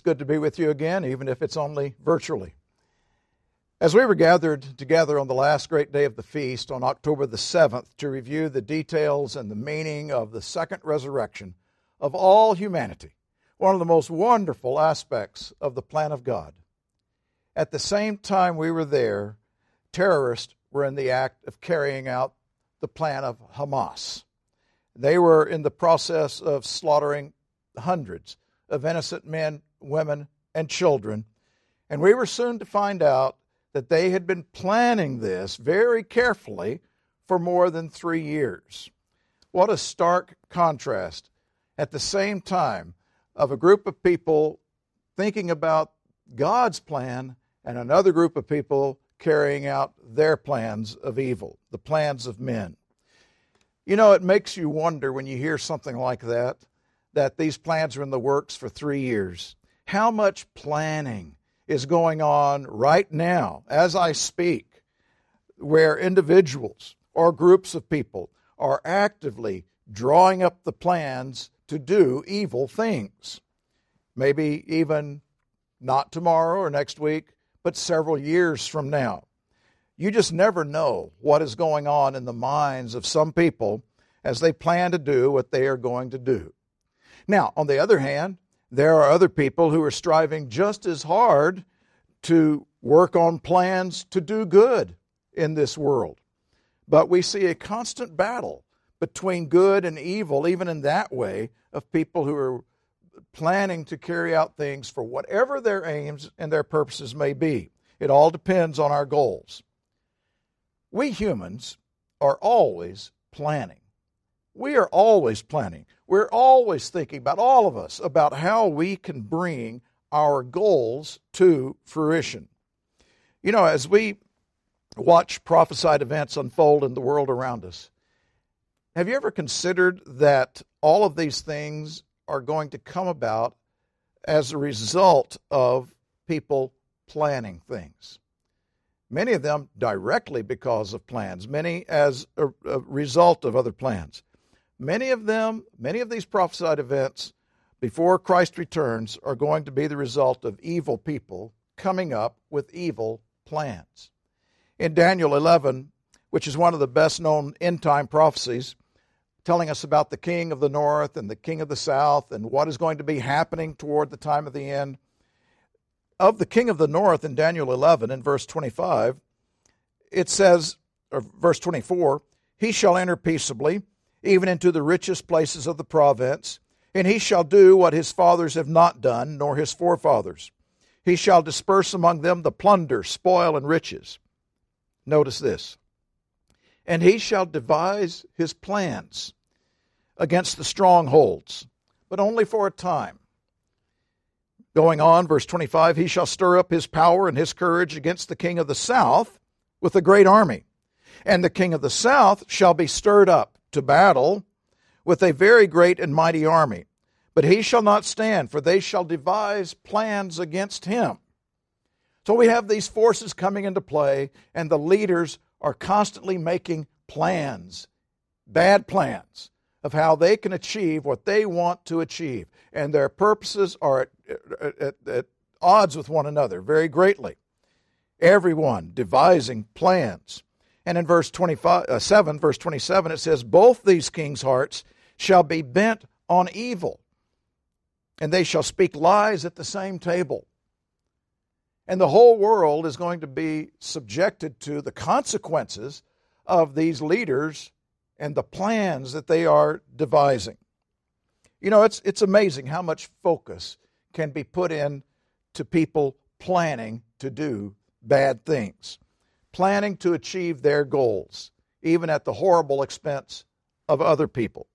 It's good to be with you again, even if it's only virtually. As we were gathered together on the last great day of the feast on October the 7th to review the details and the meaning of the second resurrection of all humanity, one of the most wonderful aspects of the plan of God. At the same time we were there, terrorists were in the act of carrying out the plan of Hamas. They were in the process of slaughtering hundreds of innocent men, women, and children. And we were soon to find out that they had been planning this very carefully for more than three years. What a stark contrast at the same time of a group of people thinking about God's plan and another group of people carrying out their plans of evil, the plans of men. You know, it makes you wonder when you hear something like that, that these plans are in the works for three years. How much planning is going on right now as I speak, where individuals or groups of people are actively drawing up the plans to do evil things. Maybe even not tomorrow or next week, but several years from now. You just never know what is going on in the minds of some people as they plan to do what they are going to do. Now, on the other hand, there are other people who are striving just as hard to work on plans to do good in this world. But we see a constant battle between good and evil, even in that way, of people who are planning to carry out things for whatever their aims and their purposes may be. It all depends on our goals. We humans are always planning. We are always planning. We're always thinking about, all of us, about how we can bring our goals to fruition. You know, as we watch prophesied events unfold in the world around us, have you ever considered that all of these things are going to come about as a result of people planning things? many of them directly because of plans, many as a, a, result of other plans. Many of them, many of these prophesied events before Christ returns are going to be the result of evil people coming up with evil plans. In Daniel 11, which is one of the best known end time prophecies, telling us about the king of the north and the king of the south and what is going to be happening toward the time of the end of the king of the north in Daniel 11 in verse 25, it says, or verse 24, he shall enter peaceably, even into the richest places of the province, and he shall do what his fathers have not done, nor his forefathers. He shall disperse among them the plunder, spoil, and riches. Notice this. And he shall devise his plans against the strongholds, but only for a time Going on, verse 25, he shall stir up his power and his courage against the king of the south with a great army. And the king of the south shall be stirred up to battle with a very great and mighty army. But he shall not stand, for they shall devise plans against him. So we have these forces coming into play, and the leaders are constantly making plans, bad plans, of how they can achieve what they want to achieve. And their purposes are at, at, at odds with one another very greatly. Everyone devising plans. And in verse 25, uh, 7, verse 27, it says, Both these kings' hearts shall be bent on evil, and they shall speak lies at the same table. And the whole world is going to be subjected to the consequences of these leaders and the plans that they are devising. You know, it's, it's amazing how much focus can be put in to people planning to do bad things, planning to achieve their goals, even at the horrible expense of other people.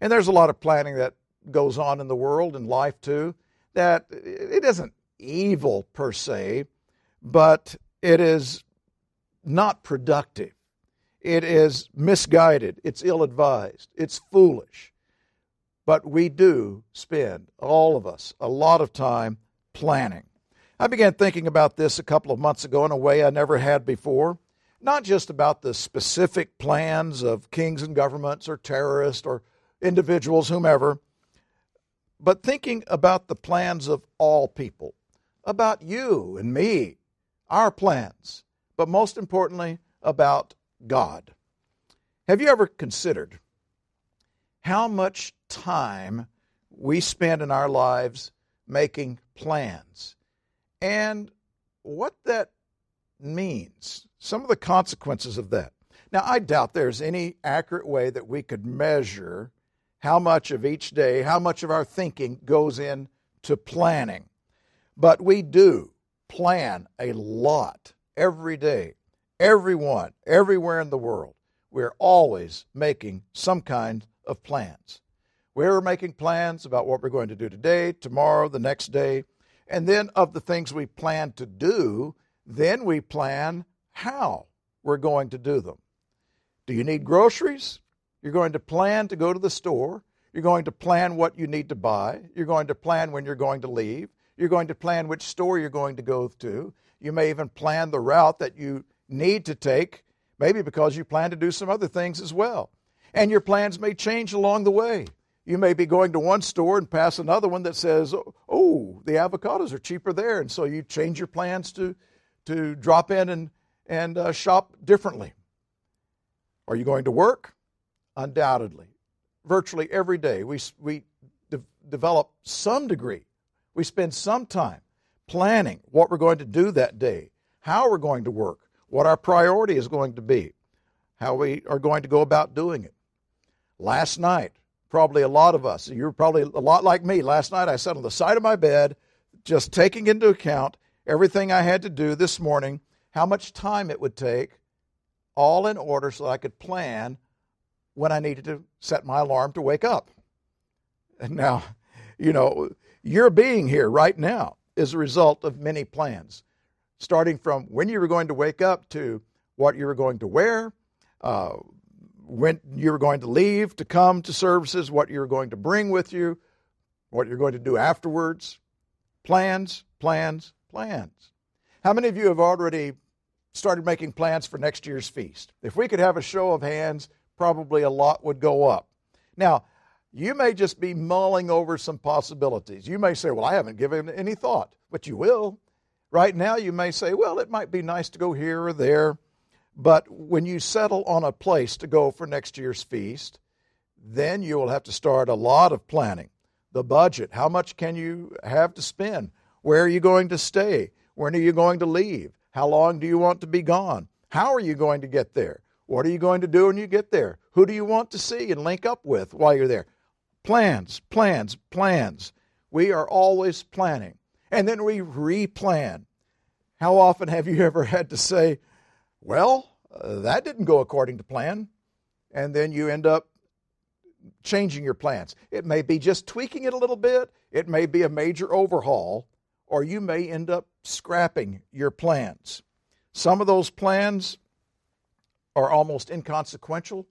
And there's a lot of planning that goes on in the world and life too that it isn't evil per se, but it is not productive. It is misguided. It's ill advised. It's foolish. But we do spend, all of us, a lot of time planning. I began thinking about this a couple of months ago in a way I never had before. Not just about the specific plans of kings and governments or terrorists or individuals, whomever, but thinking about the plans of all people, about you and me, our plans, but most importantly, about God. Have you ever considered how much time we spend in our lives making plans and what that means, some of the consequences of that? Now, I doubt there's any accurate way that we could measure how much of each day, how much of our thinking goes into planning. But we do plan a lot every day, everyone, everywhere in the world. We're always making some kind of plans. We're making plans about what we're going to do today, tomorrow, the next day, and then of the things we plan to do, then we plan how we're going to do them. Do you need groceries? You're going to plan to go to the store. You're going to plan what you need to buy. You're going to plan when you're going to leave. You're going to plan which store you're going to go to. You may even plan the route that you need to take, maybe because you plan to do some other things as well. And your plans may change along the way. You may be going to one store and pass another one that says, oh, the avocados are cheaper there. And so you change your plans to, to drop in and, and uh, shop differently. Are you going to work? Undoubtedly. Virtually every day, we, we de- develop some degree, we spend some time planning what we're going to do that day, how we're going to work, what our priority is going to be, how we are going to go about doing it. Last night, probably a lot of us, you're probably a lot like me. Last night, I sat on the side of my bed, just taking into account everything I had to do this morning, how much time it would take, all in order so that I could plan when I needed to set my alarm to wake up. And now, you know, your being here right now is a result of many plans, starting from when you were going to wake up to what you were going to wear, uh, when you're going to leave to come to services, what you're going to bring with you, what you're going to do afterwards. Plans, plans, plans. How many of you have already started making plans for next year's feast? If we could have a show of hands, probably a lot would go up. Now, you may just be mulling over some possibilities. You may say, Well, I haven't given any thought, but you will. Right now, you may say, Well, it might be nice to go here or there. But when you settle on a place to go for next year's feast, then you will have to start a lot of planning. The budget, how much can you have to spend? Where are you going to stay? When are you going to leave? How long do you want to be gone? How are you going to get there? What are you going to do when you get there? Who do you want to see and link up with while you're there? Plans, plans, plans. We are always planning. And then we replan. How often have you ever had to say, well, uh, that didn't go according to plan? And then you end up changing your plans. It may be just tweaking it a little bit, it may be a major overhaul, or you may end up scrapping your plans. Some of those plans are almost inconsequential,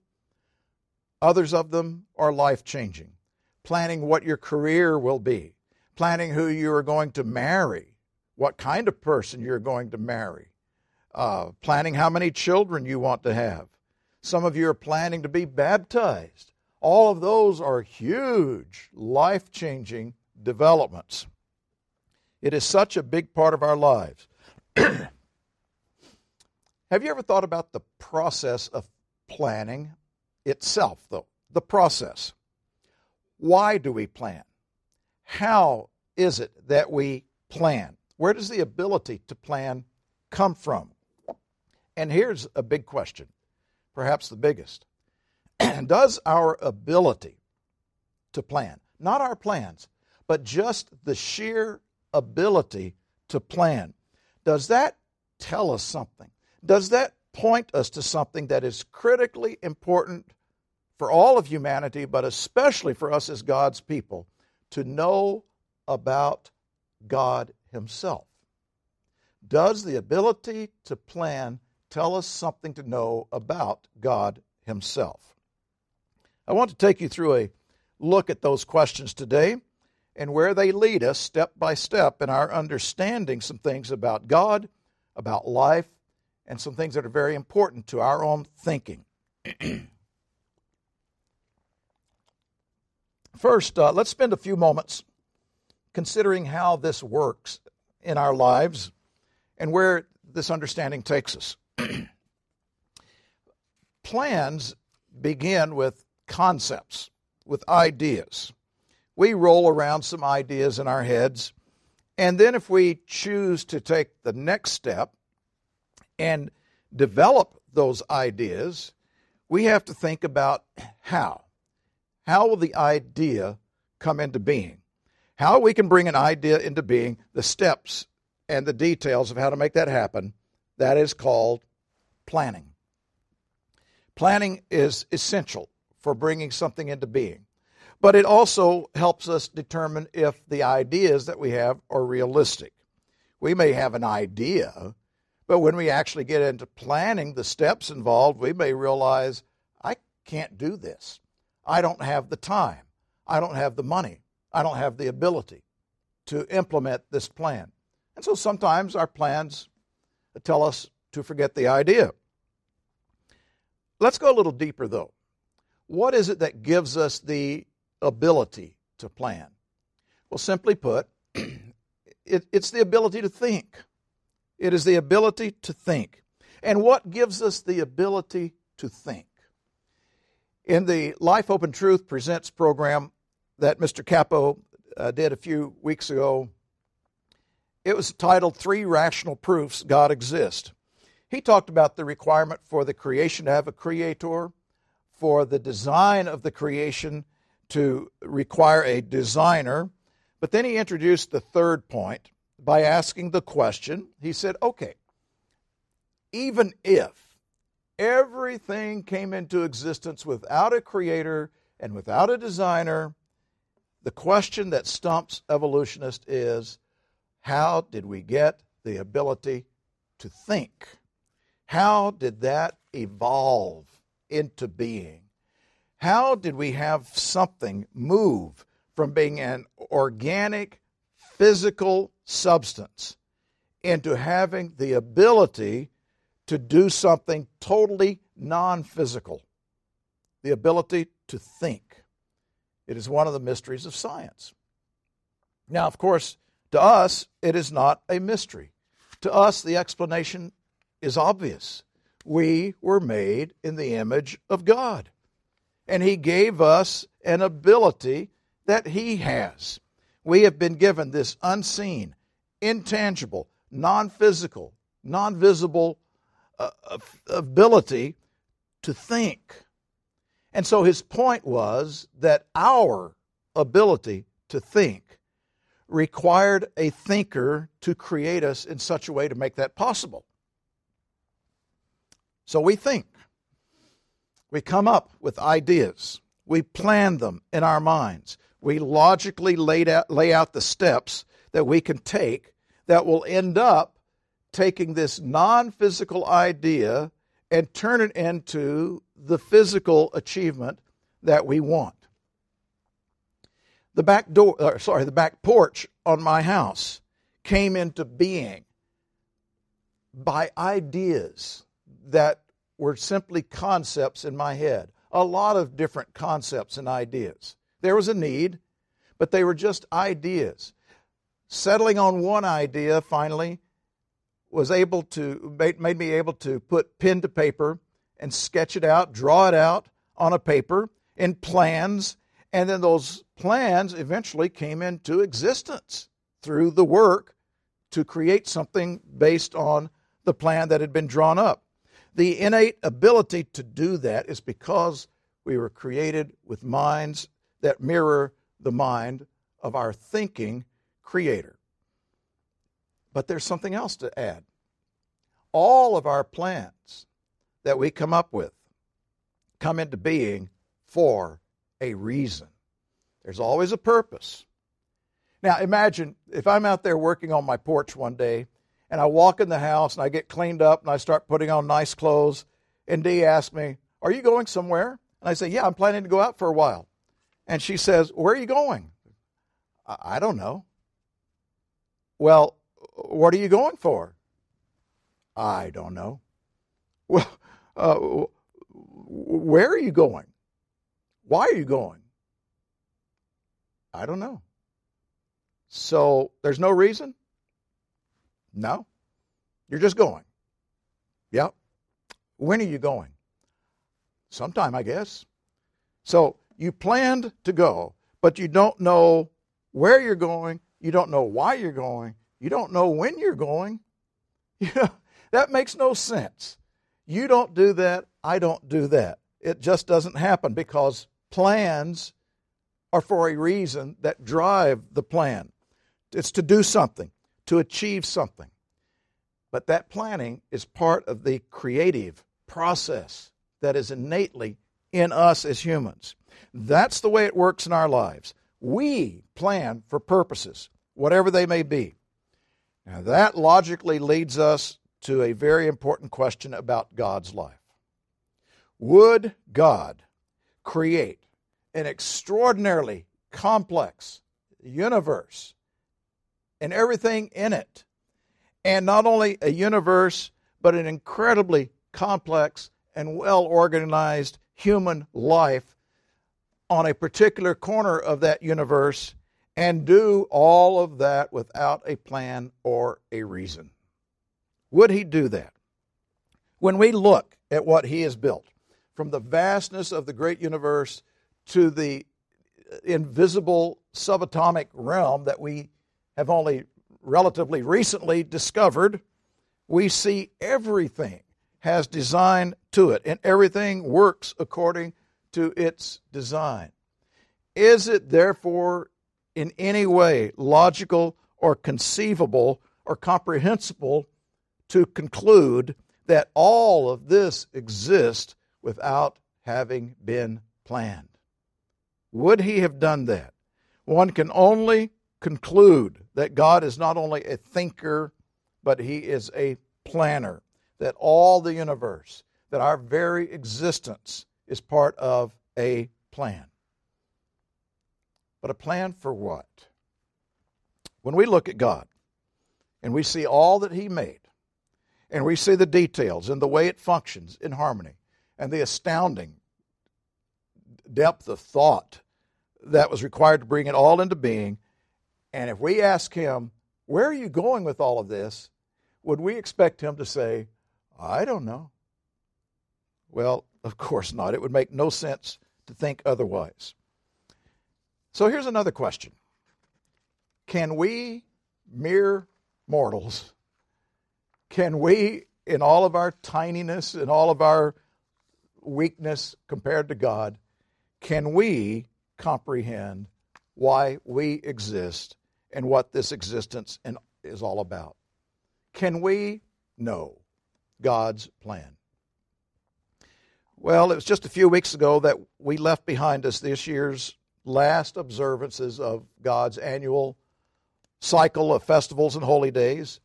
others of them are life changing planning what your career will be, planning who you are going to marry, what kind of person you're going to marry, uh, planning how many children you want to have. Some of you are planning to be baptized. All of those are huge, life changing developments. It is such a big part of our lives. have you ever thought about the process of planning itself, though? The process. Why do we plan? How is it that we plan? Where does the ability to plan come from? And here's a big question, perhaps the biggest. does our ability to plan, not our plans, but just the sheer ability to plan, does that tell us something? Does that point us to something that is critically important for all of humanity, but especially for us as God's people, to know about God Himself. Does the ability to plan tell us something to know about God Himself? I want to take you through a look at those questions today and where they lead us step by step in our understanding some things about God, about life, and some things that are very important to our own thinking. First, uh, let's spend a few moments considering how this works in our lives and where this understanding takes us. Plans begin with concepts, with ideas. We roll around some ideas in our heads, and then if we choose to take the next step and develop those ideas, we have to think about how. How will the idea come into being? How we can bring an idea into being, the steps and the details of how to make that happen, that is called planning. Planning is essential for bringing something into being, but it also helps us determine if the ideas that we have are realistic. We may have an idea, but when we actually get into planning the steps involved, we may realize, I can't do this. I don't have the time. I don't have the money. I don't have the ability to implement this plan. And so sometimes our plans tell us to forget the idea. Let's go a little deeper, though. What is it that gives us the ability to plan? Well, simply put, it, it's the ability to think. It is the ability to think. And what gives us the ability to think? In the Life, Hope and Truth Presents program that Mr. Capo uh, did a few weeks ago, it was titled Three Rational Proofs God Exists. He talked about the requirement for the creation to have a creator, for the design of the creation to require a designer. But then he introduced the third point by asking the question. He said, okay, even if everything came into existence without a creator and without a designer, the question that stumps evolutionists is how did we get the ability to think? How did that evolve into being? How did we have something move from being an organic, physical substance into having the ability to do something totally non physical, the ability to think. It is one of the mysteries of science. Now, of course, to us, it is not a mystery. To us, the explanation is obvious. We were made in the image of God, and He gave us an ability that He has. We have been given this unseen, intangible, non physical, non visible uh, ability to think. And so his point was that our ability to think required a thinker to create us in such a way to make that possible. So we think. We come up with ideas. We plan them in our minds. We logically lay out, lay out the steps that we can take that will end up taking this non physical idea and turn it into the physical achievement that we want. The back door, or sorry, the back porch on my house came into being by ideas that were simply concepts in my head. A lot of different concepts and ideas. There was a need, but they were just ideas. Settling on one idea finally was able to made, me able to put pen to paper and sketch it out, draw it out on a paper in plans, and then those plans eventually came into existence through the work to create something based on the plan that had been drawn up. The innate ability to do that is because we were created with minds that mirror the mind of our thinking creator. But there's something else to add. All of our plans that we come up with come into being for a reason. There's always a purpose. Now, imagine if I'm out there working on my porch one day and I walk in the house and I get cleaned up and I start putting on nice clothes, and Dee asks me, Are you going somewhere? And I say, Yeah, I'm planning to go out for a while. And she says, Where are you going? I don't know. Well, what are you going for? I don't know. Well, uh, where are you going? Why are you going? I don't know. So there's no reason? No. You're just going. Yep. When are you going? Sometime, I guess. So you planned to go, but you don't know where you're going. You don't know why you're going. You don't know when you're going. That makes no sense. You don't do that. I don't do that. It just doesn't happen because plans are for a reason that drive the plan. It's to do something, to achieve something. But that planning is part of the creative process that is innately in us as humans. That's the way it works in our lives. We plan for purposes, whatever they may be. Now, that logically leads us to a very important question about God's life. Would God create an extraordinarily complex universe and everything in it. And not only a universe, but an incredibly complex and well organized human life on a particular corner of that universe and do all of that without a plan or a reason. Would he do that? When we look at what he has built, from the vastness of the great universe to the invisible subatomic realm that we have only relatively recently discovered, we see everything has design to it and everything works according to its design. Is it therefore in any way logical or conceivable or comprehensible to conclude that all of this exists without having been planned? Would he have done that? One can only conclude that God is not only a thinker, but he is a planner, that all the universe, that our very existence is part of a plan. But a plan for what? When we look at God and we see all that He made, and we see the details and the way it functions in harmony, and the astounding depth of thought that was required to bring it all into being. And if we ask him, Where are you going with all of this? would we expect him to say, I don't know? Well, of course not. It would make no sense to think otherwise. So here's another question Can we, mere mortals, can we, in all of our tininess and all of our weakness compared to God, can we comprehend why we exist and what this existence is all about? Can we know God's plan? Well, it was just a few weeks ago that we left behind us this year's last observances of God's annual cycle of festivals and holy days.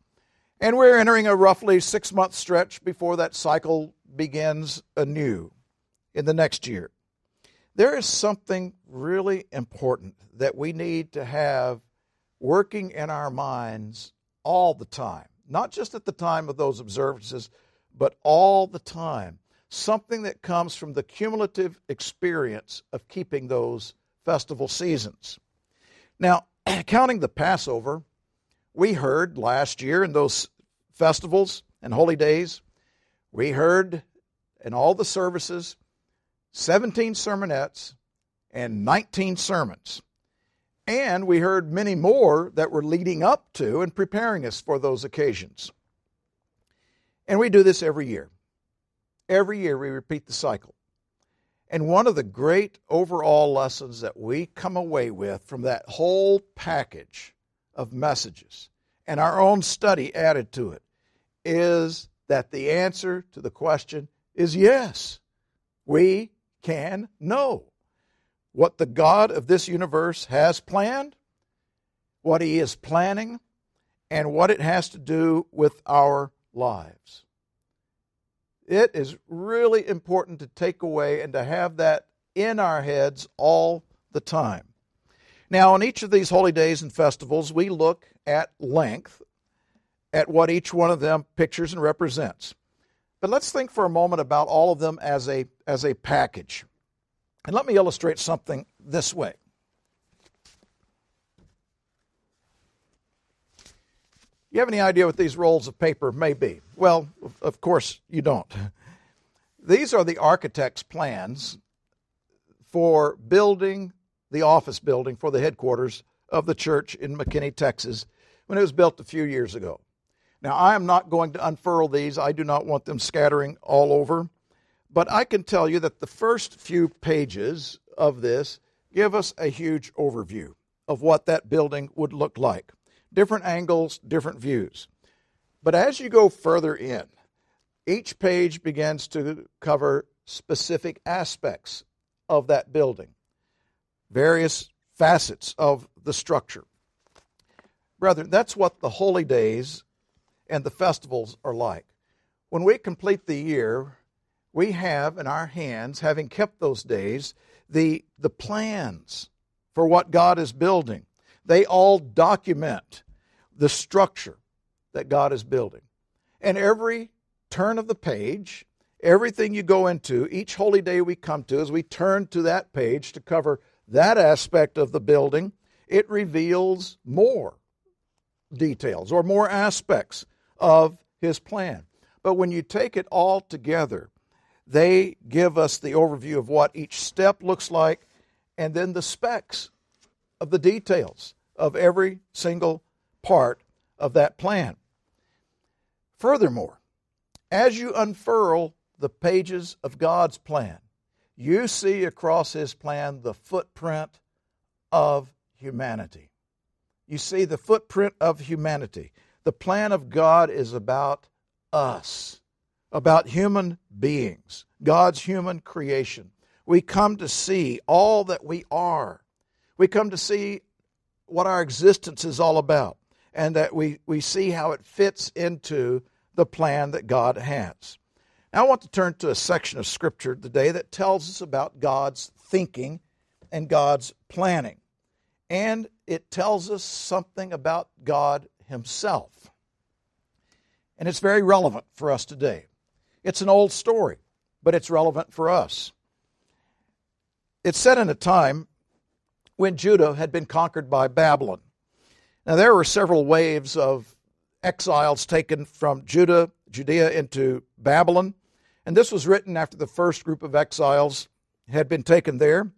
And we're entering a roughly six month stretch before that cycle begins anew in the next year. There is something really important that we need to have working in our minds all the time, not just at the time of those observances, but all the time. Something that comes from the cumulative experience of keeping those festival seasons. Now, counting the Passover, we heard last year in those festivals and holy days, we heard in all the services 17 sermonettes, and 19 sermons. And we heard many more that were leading up to and preparing us for those occasions. And we do this every year. Every year we repeat the cycle. And one of the great overall lessons that we come away with from that whole package of messages and our own study added to it is that the answer to the question is yes. We can know what the God of this universe has planned, what He is planning, and what it has to do with our lives. It is really important to take away and to have that in our heads all the time. Now, on each of these holy days and festivals, we look at length at what each one of them pictures and represents. But let's think for a moment about all of them as a, as a package. And let me illustrate something this way. You have any idea what these rolls of paper may be? Well, of course you don't. These are the architect's plans for building the office building for the headquarters of the church in McKinney, Texas, when it was built a few years ago. Now, I am not going to unfurl these. I do not want them scattering all over but I can tell you that the first few pages of this give us a huge overview of what that building would look like. Different angles, different views. But as you go further in, each page begins to cover specific aspects of that building, various facets of the structure. Brethren, that's what the holy days and the festivals are like. When we complete the year, we have in our hands, having kept those days, the, the plans for what God is building. They all document the structure that God is building. And every turn of the page, everything you go into, each holy day we come to, as we turn to that page to cover that aspect of the building, it reveals more details or more aspects of his plan. But when you take it all together, they give us the overview of what each step looks like and then the specs of the details of every single part of that plan. Furthermore, as you unfurl the pages of God's plan, you see across His plan the footprint of humanity. You see the footprint of humanity. The plan of God is about us, about human beings, God's human creation. We come to see all that we are. We come to see what our existence is all about, and that we, we see how it fits into the plan that God has. Now, I want to turn to a section of Scripture today that tells us about God's thinking and God's planning. And it tells us something about God Himself. And it's very relevant for us today. It's an old story, but it's relevant for us. It's set in a time when Judah had been conquered by Babylon. Now, there were several waves of exiles taken from Judah, Judea into Babylon, and this was written after the first group of exiles had been taken there.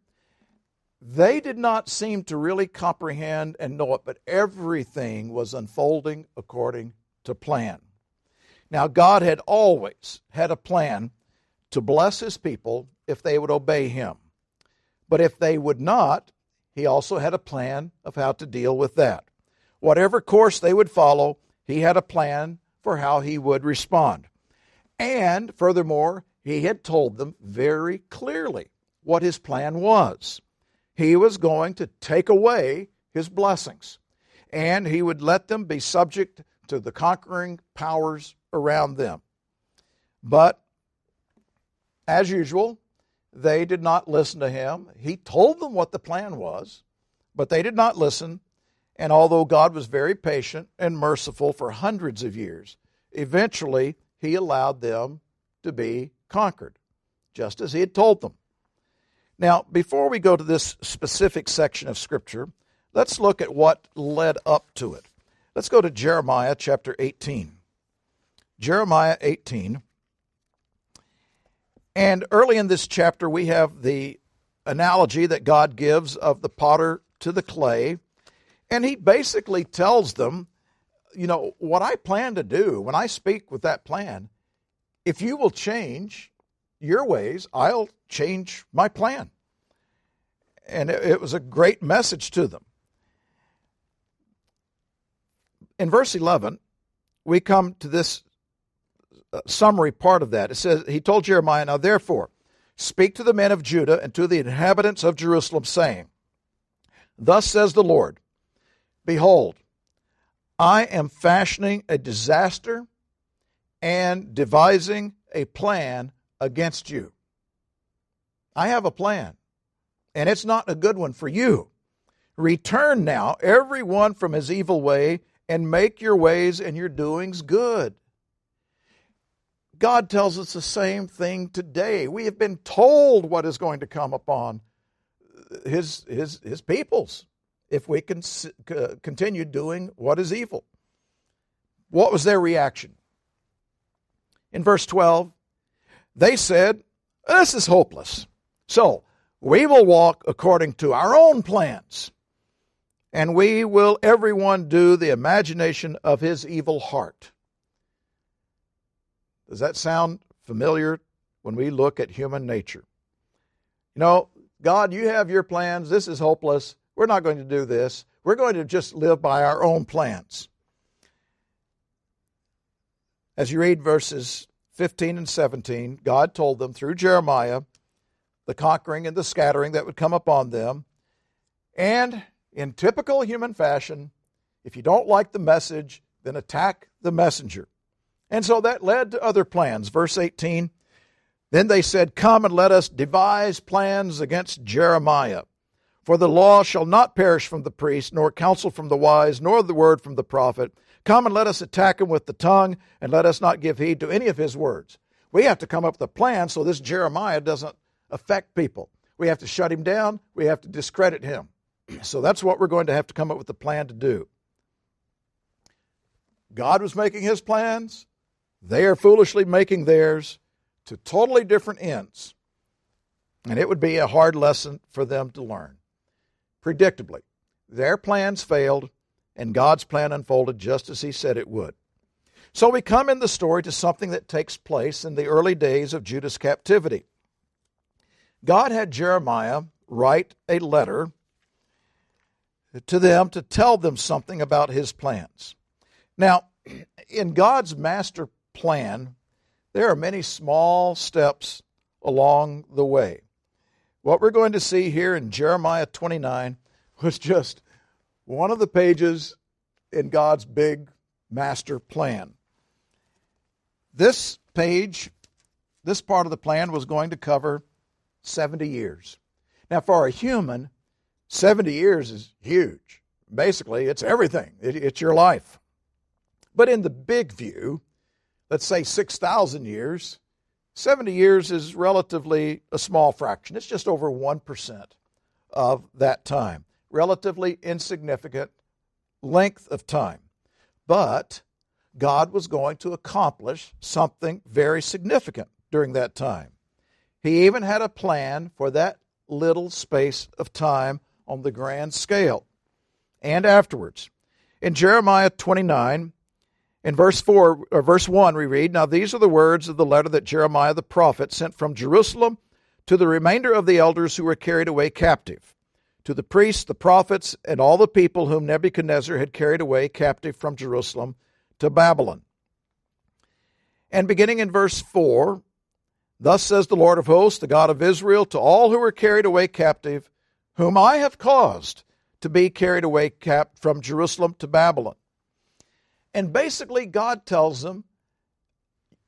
They did not seem to really comprehend and know it, but everything was unfolding according to plan. Now, God had always had a plan to bless his people if they would obey him. But if they would not, he also had a plan of how to deal with that. Whatever course they would follow, he had a plan for how he would respond. And furthermore, he had told them very clearly what his plan was. He was going to take away his blessings, and he would let them be subject to the conquering powers around them. But as usual, they did not listen to him. He told them what the plan was, but they did not listen. And although God was very patient and merciful for hundreds of years, eventually he allowed them to be conquered, just as he had told them. Now, before we go to this specific section of Scripture, let's look at what led up to it. Let's go to Jeremiah chapter 18. Jeremiah 18. And early in this chapter, we have the analogy that God gives of the potter to the clay. And he basically tells them, you know, what I plan to do when I speak with that plan, if you will change your ways, I'll change my plan. And it, was a great message to them. In verse 11, we come to this summary part of that. It says, He told Jeremiah, Now therefore, speak to the men of Judah and to the inhabitants of Jerusalem, saying, Thus says the Lord, Behold, I am fashioning a disaster and devising a plan against you. I have a plan, and it's not a good one for you. Return now, every one from his evil way, and make your ways and your doings good. God tells us the same thing today. We have been told what is going to come upon his, his, his peoples if we can continue doing what is evil. what was their reaction? In verse 12, they said, This is hopeless. So we will walk according to our own plans, and we will everyone do the imagination of his evil heart. Does that sound familiar when we look at human nature? You know, God, you have your plans. This is hopeless. We're not going to do this. We're going to just live by our own plans. As you read verses 15 and 17, God told them through Jeremiah the conquering and the scattering that would come upon them. And in typical human fashion, if you don't like the message, then attack the messenger. And so that led to other plans. Verse 18 Then they said, Come and let us devise plans against Jeremiah. For the law shall not perish from the priest, nor counsel from the wise, nor the word from the prophet. Come and let us attack him with the tongue, and let us not give heed to any of his words. We have to come up with a plan so this Jeremiah doesn't affect people. We have to shut him down, we have to discredit him. So that's what we're going to have to come up with a plan to do. God was making his plans, they are foolishly making theirs to totally different ends. And it would be a hard lesson for them to learn. Predictably, their plans failed, and God's plan unfolded just as He said it would. So we come in the story to something that takes place in the early days of Judah's captivity. God had Jeremiah write a letter to them to tell them something about his plans. Now, in God's master plan, there are many small steps along the way. What we're going to see here in Jeremiah 29 was just one of the pages in God's big master plan. This page, this part of the plan was going to cover 70 years. Now, for a human, 70 years is huge. Basically, it's everything, it's your life. But in the big view, let's say 6,000 years, 70 years is relatively a small fraction. It's just over 1% of that time. Relatively insignificant length of time. But God was going to accomplish something very significant during that time. He even had a plan for that little space of time on the grand scale and afterwards. In Jeremiah 29, in verse 4 or verse 1 we read, "Now these are the words of the letter that Jeremiah the prophet sent from Jerusalem to the remainder of the elders who were carried away captive, to the priests, the prophets, and all the people whom Nebuchadnezzar had carried away captive from Jerusalem to Babylon." And beginning in verse 4, Thus says the Lord of hosts, the God of Israel, to all who were carried away captive, whom I have caused to be carried away cap- from Jerusalem to Babylon. And basically, God tells them,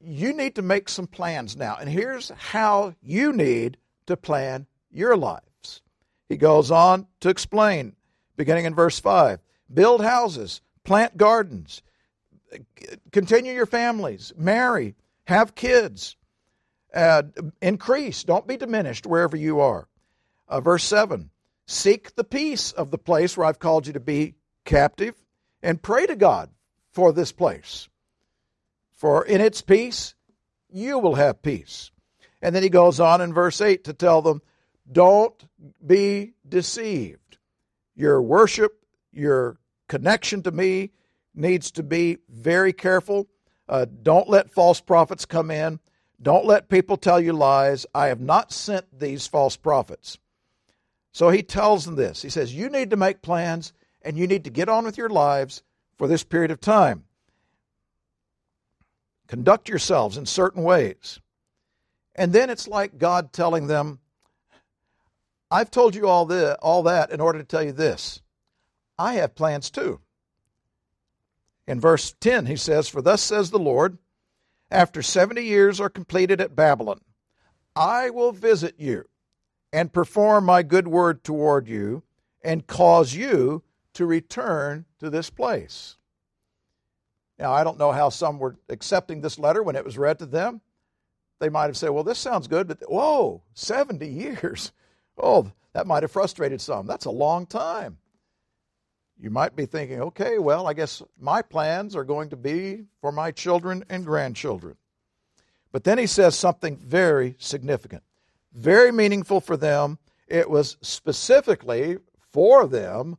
you need to make some plans now. And here's how you need to plan your lives. He goes on to explain, beginning in verse 5 build houses, plant gardens, continue your families, marry, have kids uh, increase, don't be diminished wherever you are. Uh, verse 7 Seek the peace of the place where I've called you to be captive, and pray to God for this place. For in its peace, you will have peace. And then he goes on in verse 8 to tell them, Don't be deceived. Your worship, your connection to me needs to be very careful. Uh, don't let false prophets come in. Don't let people tell you lies. I have not sent these false prophets. So he tells them this. He says, You need to make plans and you need to get on with your lives for this period of time. Conduct yourselves in certain ways. And then it's like God telling them, I've told you all, this, all that in order to tell you this. I have plans too. In verse 10, he says, For thus says the Lord, after 70 years are completed at Babylon, I will visit you and perform my good word toward you and cause you to return to this place. Now, I don't know how some were accepting this letter when it was read to them. They might have said, Well, this sounds good, but whoa, 70 years. Oh, that might have frustrated some. That's a long time. You might be thinking, okay, well, I guess my plans are going to be for my children and grandchildren. But then he says something very significant, very meaningful for them. It was specifically for them,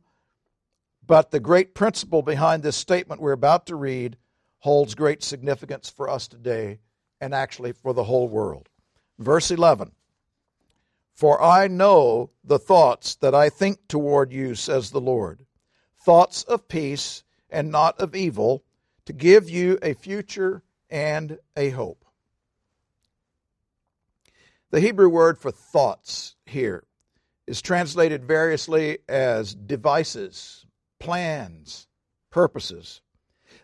but the great principle behind this statement we're about to read holds great significance for us today and actually for the whole world. Verse 11 For I know the thoughts that I think toward you, says the Lord thoughts of peace and not of evil, to give you a future and a hope. The Hebrew word for thoughts here is translated variously as devices, plans, purposes.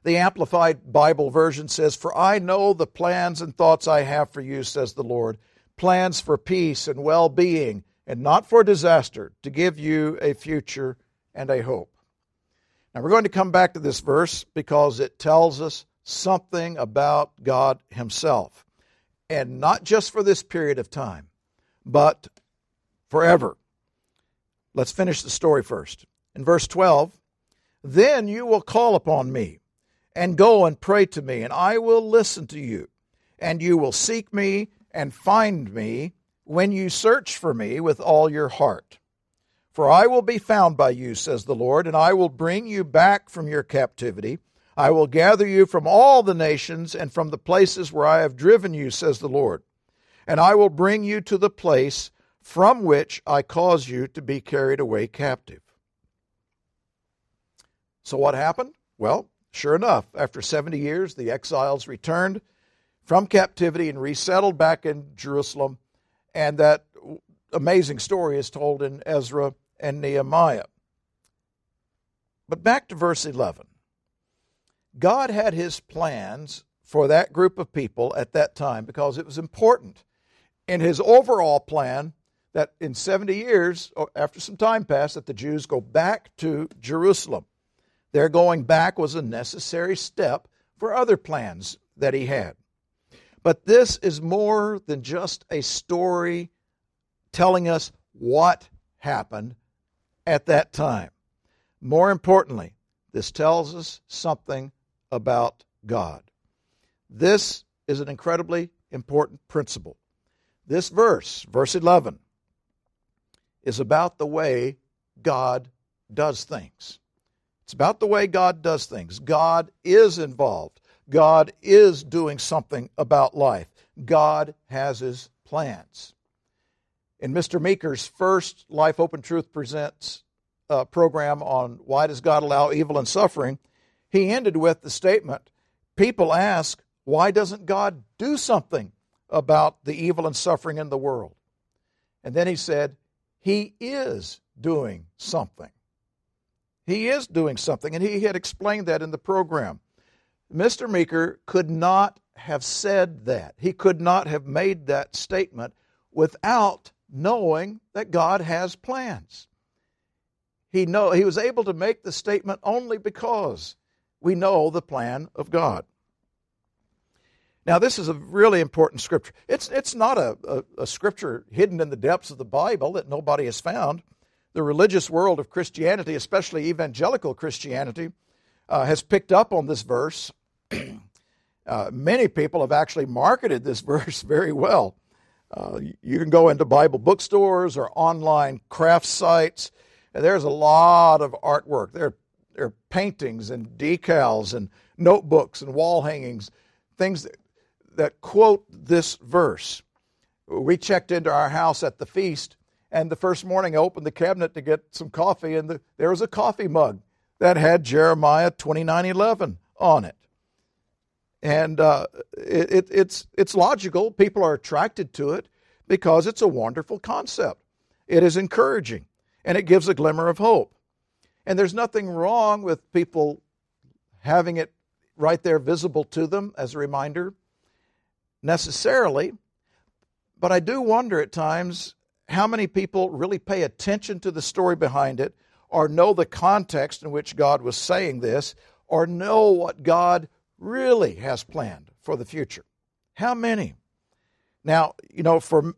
The Amplified Bible version says, For I know the plans and thoughts I have for you, says the Lord, plans for peace and well being, and not for disaster, to give you a future and a hope. Now we're going to come back to this verse because it tells us something about God Himself. And not just for this period of time, but forever. Let's finish the story first. In verse 12, then you will call upon me and go and pray to me, and I will listen to you. And you will seek me and find me when you search for me with all your heart. For I will be found by you, says the Lord, and I will bring you back from your captivity. I will gather you from all the nations and from the places where I have driven you, says the Lord. And I will bring you to the place from which I caused you to be carried away captive. So what happened? Well, sure enough, after 70 years, the exiles returned from captivity and resettled back in Jerusalem. And that amazing story is told in Ezra and Nehemiah. But back to verse 11. God had his plans for that group of people at that time because it was important in his overall plan that in 70 years, oh, after some time passed, that the Jews go back to Jerusalem. Their going back was a necessary step for other plans that he had. But this is more than just a story telling us what happened at that time. More importantly, this tells us something about God. This is an incredibly important principle. This verse, verse 11, is about the way God does things. It's about the way God does things. God is involved. God is doing something about life. God has his plans. In Mr. Meeker's first Life, Hope and Truth Presents uh, program on why does God allow evil and suffering, he ended with the statement People ask, why doesn't God do something about the evil and suffering in the world? And then he said, He is doing something. He is doing something, and he had explained that in the program. Mr. Meeker could not have said that. He could not have made that statement without knowing that God has plans. He, know, he was able to make the statement only because we know the plan of God. Now, this is a really important scripture. It's, it's not a, a, a, scripture hidden in the depths of the Bible that nobody has found. The religious world of Christianity, especially evangelical Christianity, uh, has picked up on this verse. uh, many people have actually marketed this verse very well. Uh, you can go into Bible bookstores or online craft sites, and there's a lot of artwork. There, there are paintings and decals and notebooks and wall hangings, things that, that quote this verse. We checked into our house at the feast, and the first morning I opened the cabinet to get some coffee, and the, there was a coffee mug that had Jeremiah 29:11 on it and uh, it, it's it's logical. People are attracted to it because it's a wonderful concept. It is encouraging, and it gives a glimmer of hope. And there's nothing wrong with people having it right there visible to them as a reminder, necessarily. But I do wonder at times how many people really pay attention to the story behind it, or know the context in which God was saying this, or know what God really has planned for the future? How many? Now, you know, for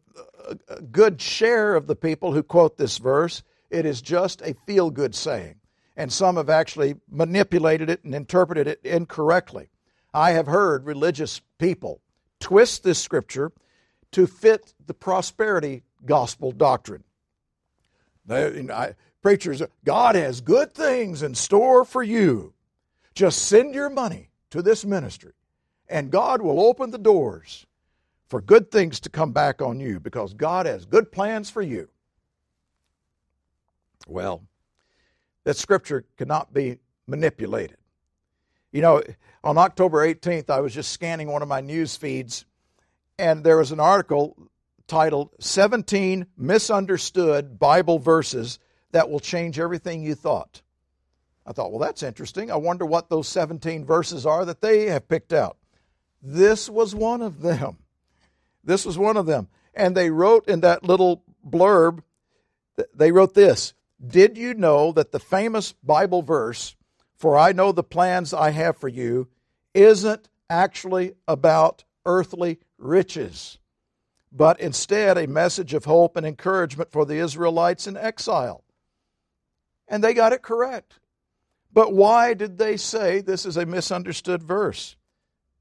a good share of the people who quote this verse, it is just a feel good saying. and some have actually manipulated it and interpreted it incorrectly. I have heard religious people twist this scripture to fit the prosperity gospel doctrine. They, you know, I, preachers, God has good things in store for you. Just send your money to this ministry, and God will open the doors for good things to come back on you because God has good plans for you. Well, that scripture cannot be manipulated. You know, on October 18th, I was just scanning one of my news feeds, and there was an article titled 17 Misunderstood Bible Verses That Will Change Everything You Thought. I thought, well, that's interesting. I wonder what those 17 verses are that they have picked out. This was one of them. This was one of them. And they wrote in that little blurb, they wrote this Did you know that the famous Bible verse, For I know the plans I have for you, isn't actually about earthly riches, but instead a message of hope and encouragement for the Israelites in exile? And they got it correct. But why did they say this is a misunderstood verse?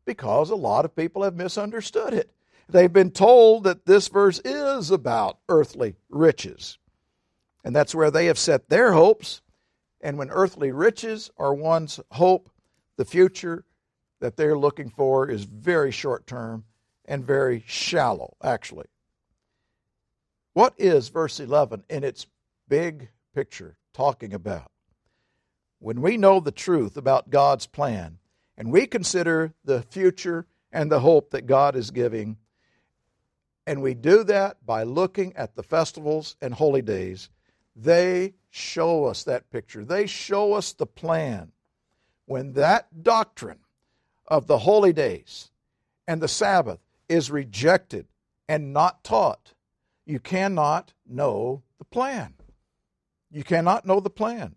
Because a lot of people have misunderstood it. They've been told that this verse is about earthly riches. And that's where they have set their hopes. And when earthly riches are one's hope, the future that they're looking for is very short term and very shallow, actually. What is verse 11 in its big picture talking about? When we know the truth about God's plan and we consider the future and the hope that God is giving, and we do that by looking at the festivals and holy days. They show us that picture, they show us the plan. When that doctrine of the holy days and the Sabbath is rejected and not taught, you cannot know the plan. You cannot know the plan.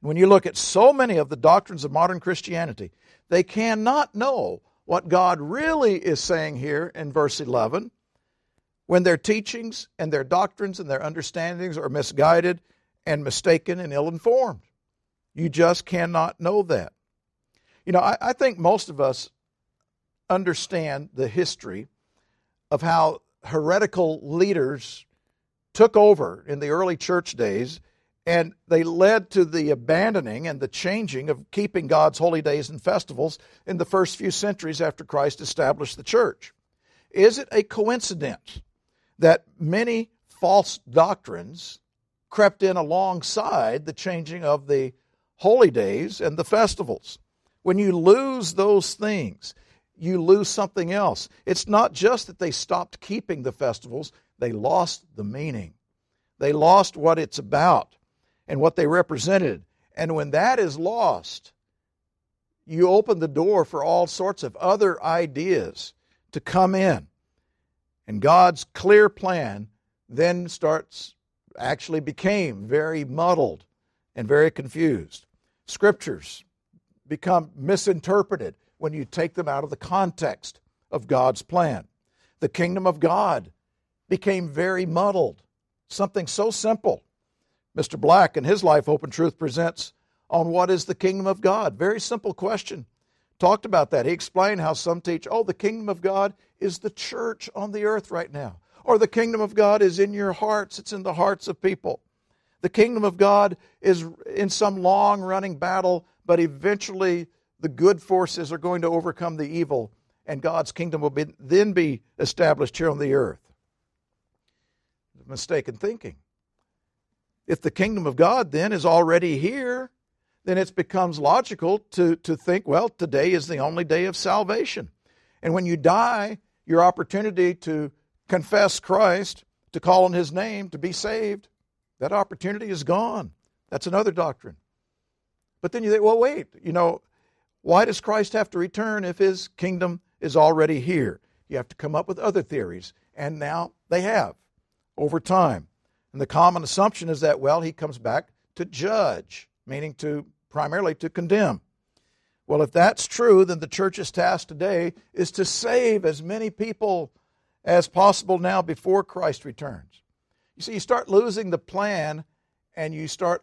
When you look at so many of the doctrines of modern Christianity, they cannot know what God really is saying here in verse 11 when their teachings and their doctrines and their understandings are misguided and mistaken and ill informed. You just cannot know that. You know, I, I, think most of us understand the history of how heretical leaders took over in the early church days and they led to the abandoning and the changing of keeping God's holy days and festivals in the first few centuries after Christ established the church. Is it a coincidence that many false doctrines crept in alongside the changing of the holy days and the festivals? When you lose those things, you lose something else. It's not just that they stopped keeping the festivals, they lost the meaning. They lost what it's about and what they represented. And when that is lost, you open the door for all sorts of other ideas to come in. And God's clear plan then starts, actually became very muddled and very confused. Scriptures become misinterpreted when you take them out of the context of God's plan. The kingdom of God became very muddled. Something so simple Mr. Black, in his Life, Hope and Truth, presents on what is the kingdom of God. Very simple question. Talked about that. He explained how some teach, oh, the kingdom of God is the church on the earth right now. Or the kingdom of God is in your hearts, it's in the hearts of people. The kingdom of God is in some long running battle, but eventually the good forces are going to overcome the evil, and God's kingdom will be, then be established here on the earth. Mistaken thinking. If the kingdom of God then is already here, then it becomes logical to, to think, well, today is the only day of salvation. And when you die, your opportunity to confess Christ, to call on his name, to be saved, that opportunity is gone. That's another doctrine. But then you think, well, wait, you know, why does Christ have to return if his kingdom is already here? You have to come up with other theories. And now they have over time. And the common assumption is that, well, he comes back to judge, meaning to primarily to condemn. Well, if that's true, then the church's task today is to save as many people as possible now before Christ returns. You see, you start losing the plan and you start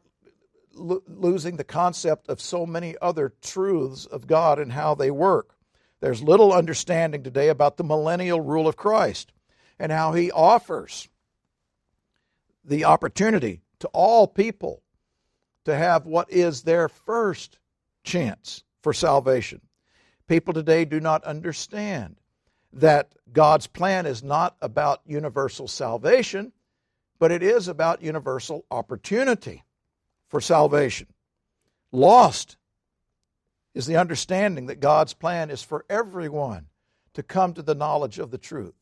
lo- losing the concept of so many other truths of God and how they work. There's little understanding today about the millennial rule of Christ and how he offers the opportunity to all people to have what is their first chance for salvation. People today do not understand that God's plan is not about universal salvation, but it is about universal opportunity for salvation. Lost is the understanding that God's plan is for everyone to come to the knowledge of the truth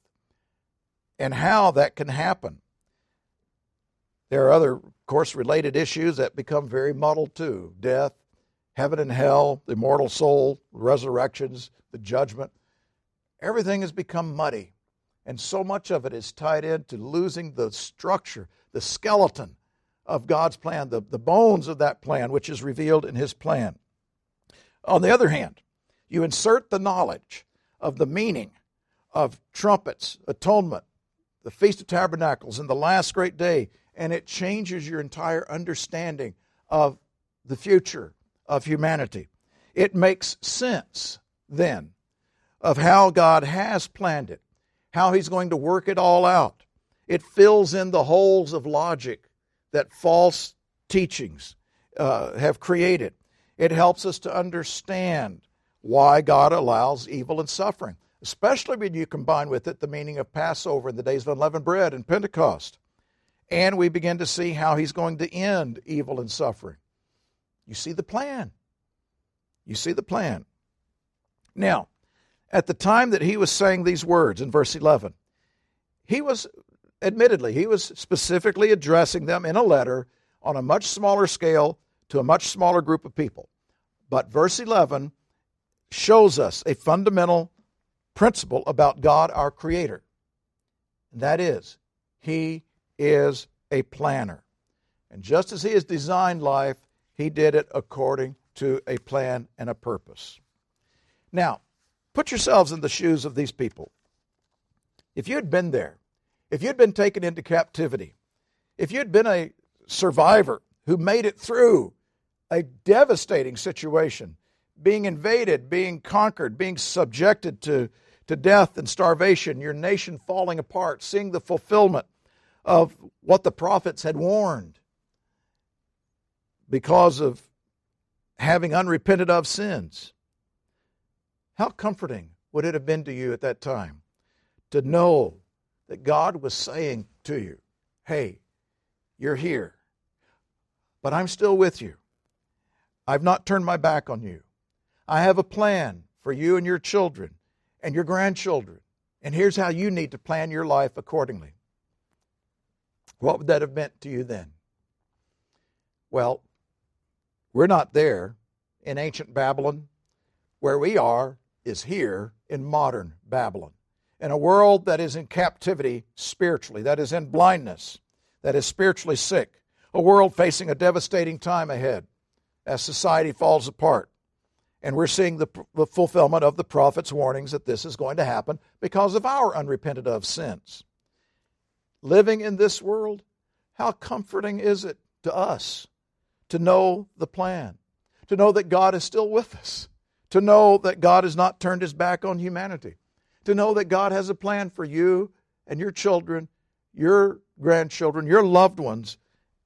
and how that can happen. There are other, of course, related issues that become very muddled too death, heaven and hell, the immortal soul, resurrections, the judgment. Everything has become muddy. And so much of it is tied into losing the structure, the skeleton of God's plan, the, the bones of that plan, which is revealed in His plan. On the other hand, you insert the knowledge of the meaning of trumpets, atonement, the Feast of Tabernacles, and the last great day, and it changes your entire understanding of the future of humanity. It makes sense then of how God has planned it, how He's going to work it all out. It fills in the holes of logic that false teachings uh, have created. It helps us to understand why God allows evil and suffering, especially when you combine with it the meaning of Passover and the days of unleavened bread and Pentecost. And we begin to see how He's going to end evil and suffering. You see the plan. You see the plan. Now, at the time that he was saying these words in verse 11, he was, admittedly, he was specifically addressing them in a letter on a much smaller scale to a much smaller group of people. But verse 11 shows us a fundamental principle about God, our Creator. And that is, He is a planner. And just as He has designed life, He did it according to a plan and a purpose. Now, put yourselves in the shoes of these people. If you had been there, if you'd been taken into captivity, if you'd been a survivor who made it through a devastating situation, being invaded, being conquered, being subjected to, to death and starvation, your nation falling apart, seeing the fulfillment of what the prophets had warned because of having unrepented of sins. How comforting would it have been to you at that time to know that God was saying to you, Hey, you're here, but I'm still with you. I've not turned my back on you. I have a plan for you and your children and your grandchildren, and here's how you need to plan your life accordingly. What would that have meant to you then? Well, we're not there in ancient Babylon. Where we are is here in modern Babylon, in a world that is in captivity spiritually, that is in blindness, that is spiritually sick, a world facing a devastating time ahead as society falls apart. And we're seeing the, the fulfillment of the prophet's warnings that this is going to happen because of our unrepented of sins. Living in this world, how comforting is it to us to know the plan, to know that God is still with us, to know that God has not turned his back on humanity, to know that God has a plan for you and your children, your grandchildren, your loved ones,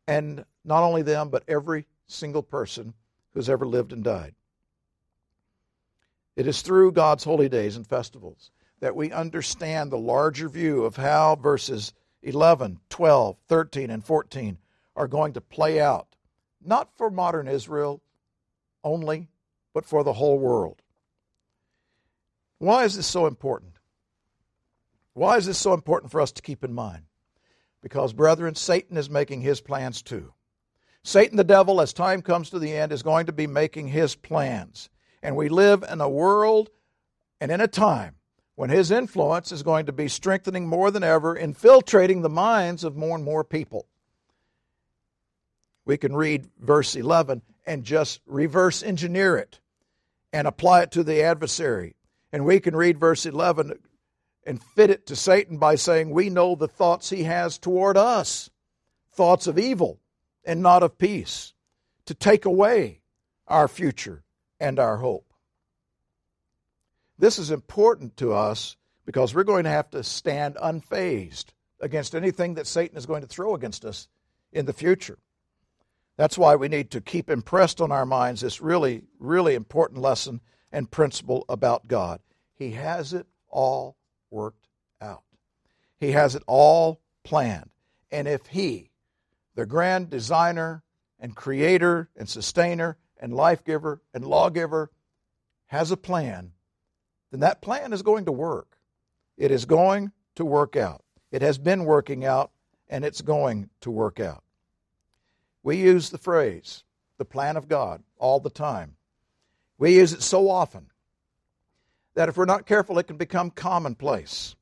and not only them, but every single person who's ever lived and died. It is through God's holy days and festivals that we understand the larger view of how verses 11, 12, 13, and 14 are going to play out not for modern Israel only, but for the whole world. Why is this so important? Why is this so important for us to keep in mind? Because, brethren, Satan is making his plans too. Satan, the devil, as time comes to the end, is going to be making his plans. And we live in a world and in a time when his influence is going to be strengthening more than ever, infiltrating the minds of more and more people we can read verse 11 and just reverse engineer it and apply it to the adversary. And we can read verse 11 and fit it to Satan by saying, We know the thoughts he has toward us thoughts of evil and not of peace, to take away our future and our hope. This is important to us because we're going to have to stand unfazed against anything that Satan is going to throw against us in the future. That's why we need to keep impressed on our minds this really, really important lesson and principle about God. He has it all worked out, He has it all planned. And if He, the grand designer and creator and sustainer and life giver and lawgiver, has a plan, then that plan is going to work. It is going to work out. It has been working out, and it's going to work out. We use the phrase, the plan of God, all the time. We use it so often that if we're not careful, it can become commonplace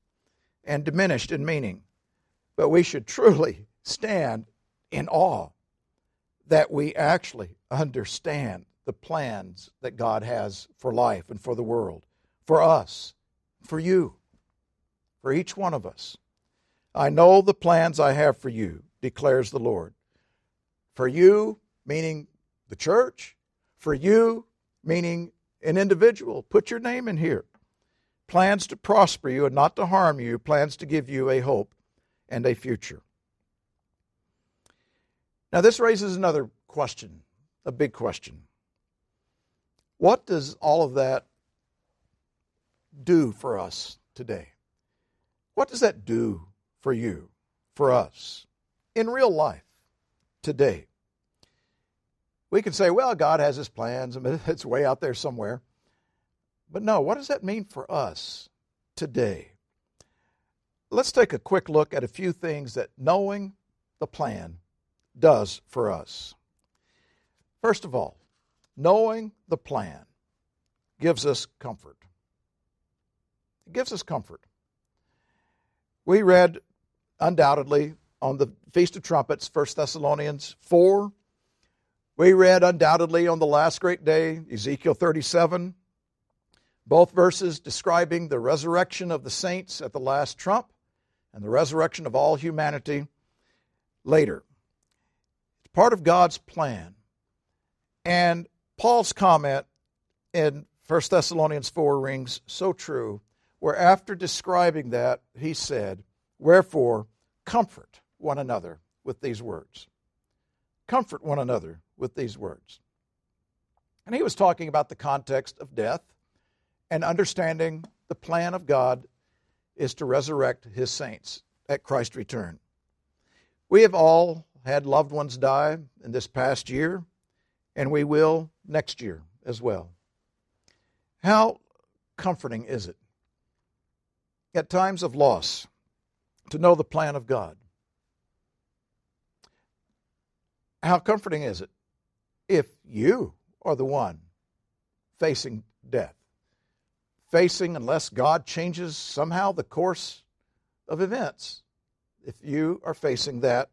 and diminished in meaning. But we should truly stand in awe that we actually understand the plans that God has for life and for the world, for us, for you, for each one of us. I know the plans I have for you, declares the Lord. For you, meaning the church, for you, meaning an individual. Put your name in here. Plans to prosper you and not to harm you, plans to give you a hope and a future. Now, this raises another question, a big question. What does all of that do for us today? What does that do for you, for us, in real life today? We can say, well, God has his plans, and it's way out there somewhere. But no, what does that mean for us today? Let's take a quick look at a few things that knowing the plan does for us. First of all, knowing the plan gives us comfort. It gives us comfort. We read undoubtedly on the Feast of Trumpets, 1 Thessalonians 4. We read undoubtedly on the last great day, Ezekiel 37. Both verses describing the resurrection of the saints at the last trump and the resurrection of all humanity later. It's part of God's plan. And Paul's comment in 1 Thessalonians 4 rings so true, where after describing that, he said, Wherefore, comfort one another with these words. Comfort one another with these words. And he was talking about the context of death and understanding the plan of God is to resurrect his saints at Christ's return. We have all had loved ones die in this past year, and we will next year as well. How comforting is it at times of loss to know the plan of God? How comforting is it if you are the one facing death? Facing, unless God changes somehow the course of events, if you are facing that,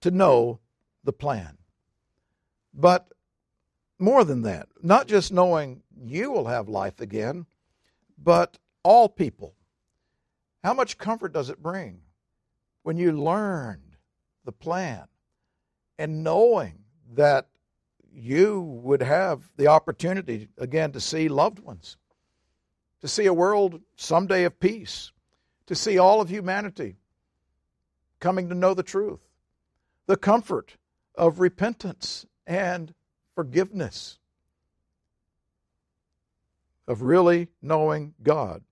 to know the plan. But more than that, not just knowing you will have life again, but all people. How much comfort does it bring when you learned the plan and knowing that you would have the opportunity again to see loved ones, to see a world someday of peace, to see all of humanity coming to know the truth, the comfort of repentance and forgiveness, of really knowing God,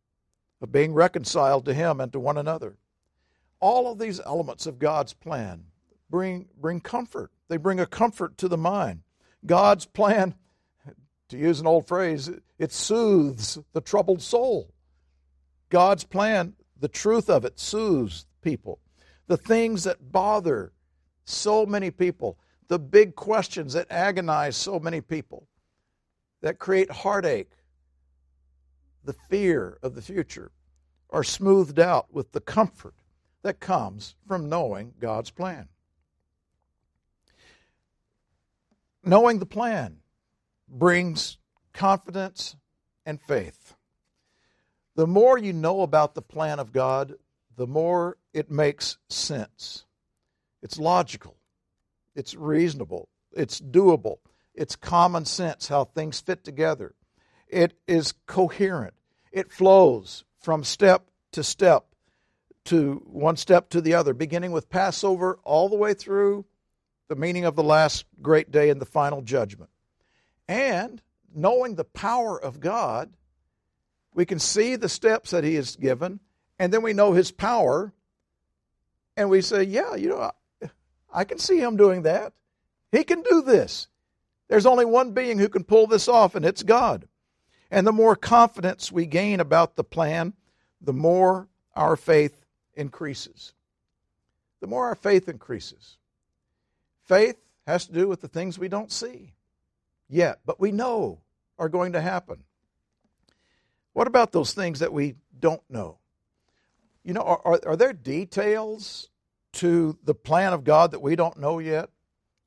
of being reconciled to Him and to one another. All of these elements of God's plan bring, bring comfort. They bring a comfort to the mind. God's plan, to use an old phrase, it soothes the troubled soul. God's plan, the truth of it, soothes people. The things that bother so many people, the big questions that agonize so many people, that create heartache, the fear of the future, are smoothed out with the comfort that comes from knowing God's plan. Knowing the plan brings confidence and faith. The more you know about the plan of God, the more it makes sense. It's logical, it's reasonable, it's doable, it's common sense how things fit together, it is coherent, it flows from step to step to one step to the other, beginning with Passover all the way through the meaning of the last great day and the final judgment. And knowing the power of God, we can see the steps that He has given, and then we know His power, and we say, Yeah, you know, I can see Him doing that. He can do this. There's only one being who can pull this off, and it's God. And the more confidence we gain about the plan, the more our faith increases. The more our faith increases. Faith has to do with the things we don't see yet, but we know are going to happen. What about those things that we don't know? You know, are, are, are, there details to the plan of God that we don't know yet?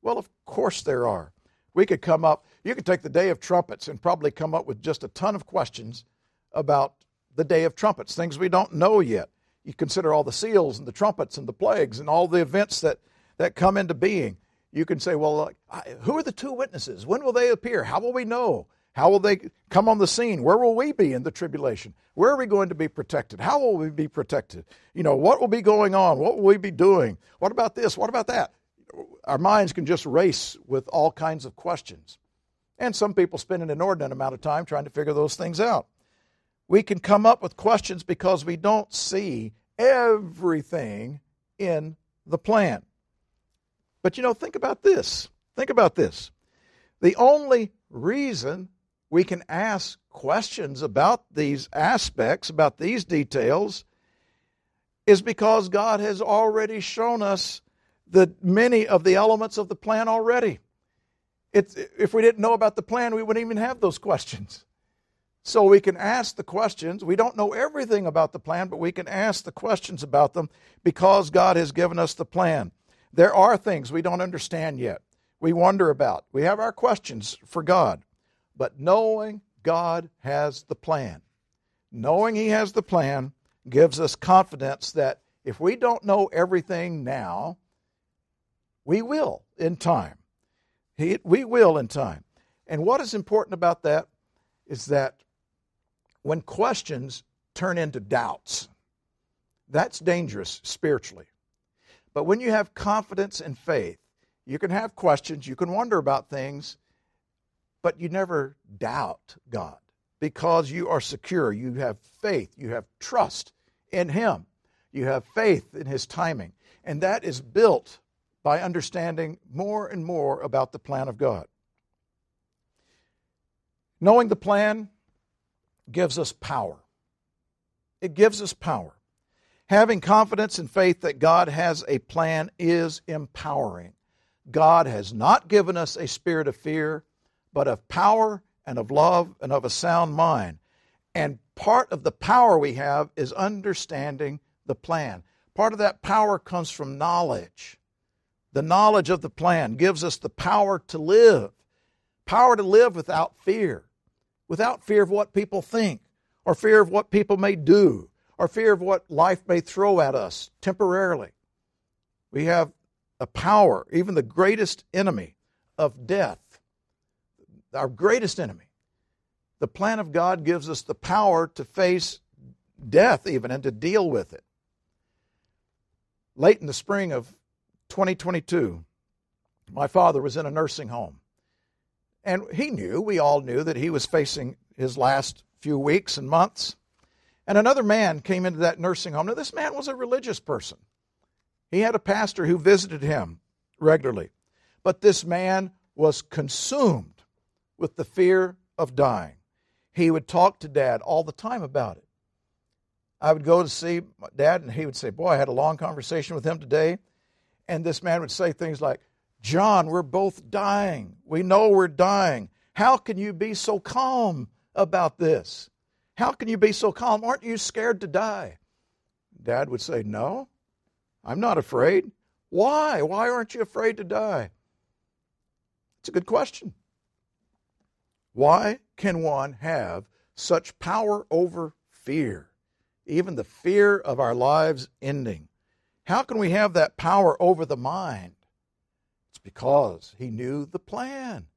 Well, of course there are. We could come up, you could take the Day of Trumpets and probably come up with just a ton of questions about the Day of Trumpets, things we don't know yet. You consider all the seals and the trumpets and the plagues and all the events that, that come into being. You can say, well, uh, who are the two witnesses? When will they appear? How will we know? How will they come on the scene? Where will we be in the tribulation? Where are we going to be protected? How will we be protected? You know, what will be going on? What will we be doing? What about this? What about that? Our minds can just race with all kinds of questions. And some people spend an inordinate amount of time trying to figure those things out. We can come up with questions because we don't see everything in the plan. But you know, think about this. Think about this. The only reason we can ask questions about these aspects, about these details, is because God has already shown us the many of the elements of the plan already. It's, if we didn't know about the plan, we wouldn't even have those questions. So we can ask the questions. We don't know everything about the plan, but we can ask the questions about them because God has given us the plan. There are things we don't understand yet, we wonder about. We have our questions for God. But knowing God has the plan, knowing He has the plan, gives us confidence that if we don't know everything now, we will in time. He, we will in time. And what is important about that is that when questions turn into doubts, that's dangerous spiritually. But when you have confidence and faith, you can have questions, you can wonder about things, but you never doubt God because you are secure. You have faith. You have trust in Him. You have faith in His timing. And that is built by understanding more and more about the plan of God. Knowing the plan gives us power. It gives us power. Having confidence and faith that God has a plan is empowering. God has not given us a spirit of fear, but of power and of love and of a sound mind. And part of the power we have is understanding the plan. Part of that power comes from knowledge. The knowledge of the plan gives us the power to live, power to live without fear, without fear of what people think, or fear of what people may do, or fear of what life may throw at us temporarily. We have a power, even the greatest enemy of death, our greatest enemy. The plan of God gives us the power to face death, even, and to deal with it. Late in the spring of 2022, my father was in a nursing home. And he knew, we all knew, that he was facing his last few weeks and months. And another man came into that nursing home. Now, this man was a religious person. He had a pastor who visited him regularly. But this man was consumed with the fear of dying. He would talk to dad all the time about it. I would go to see dad, and he would say, Boy, I had a long conversation with him today. And this man would say things like, John, we're both dying. We know we're dying. How can you be so calm about this? How can you be so calm? Aren't you scared to die? Dad would say, No, I'm not afraid. Why? Why aren't you afraid to die? It's a good question. Why can one have such power over fear, even the fear of our lives ending? How can we have that power over the mind? It's because he knew the plan.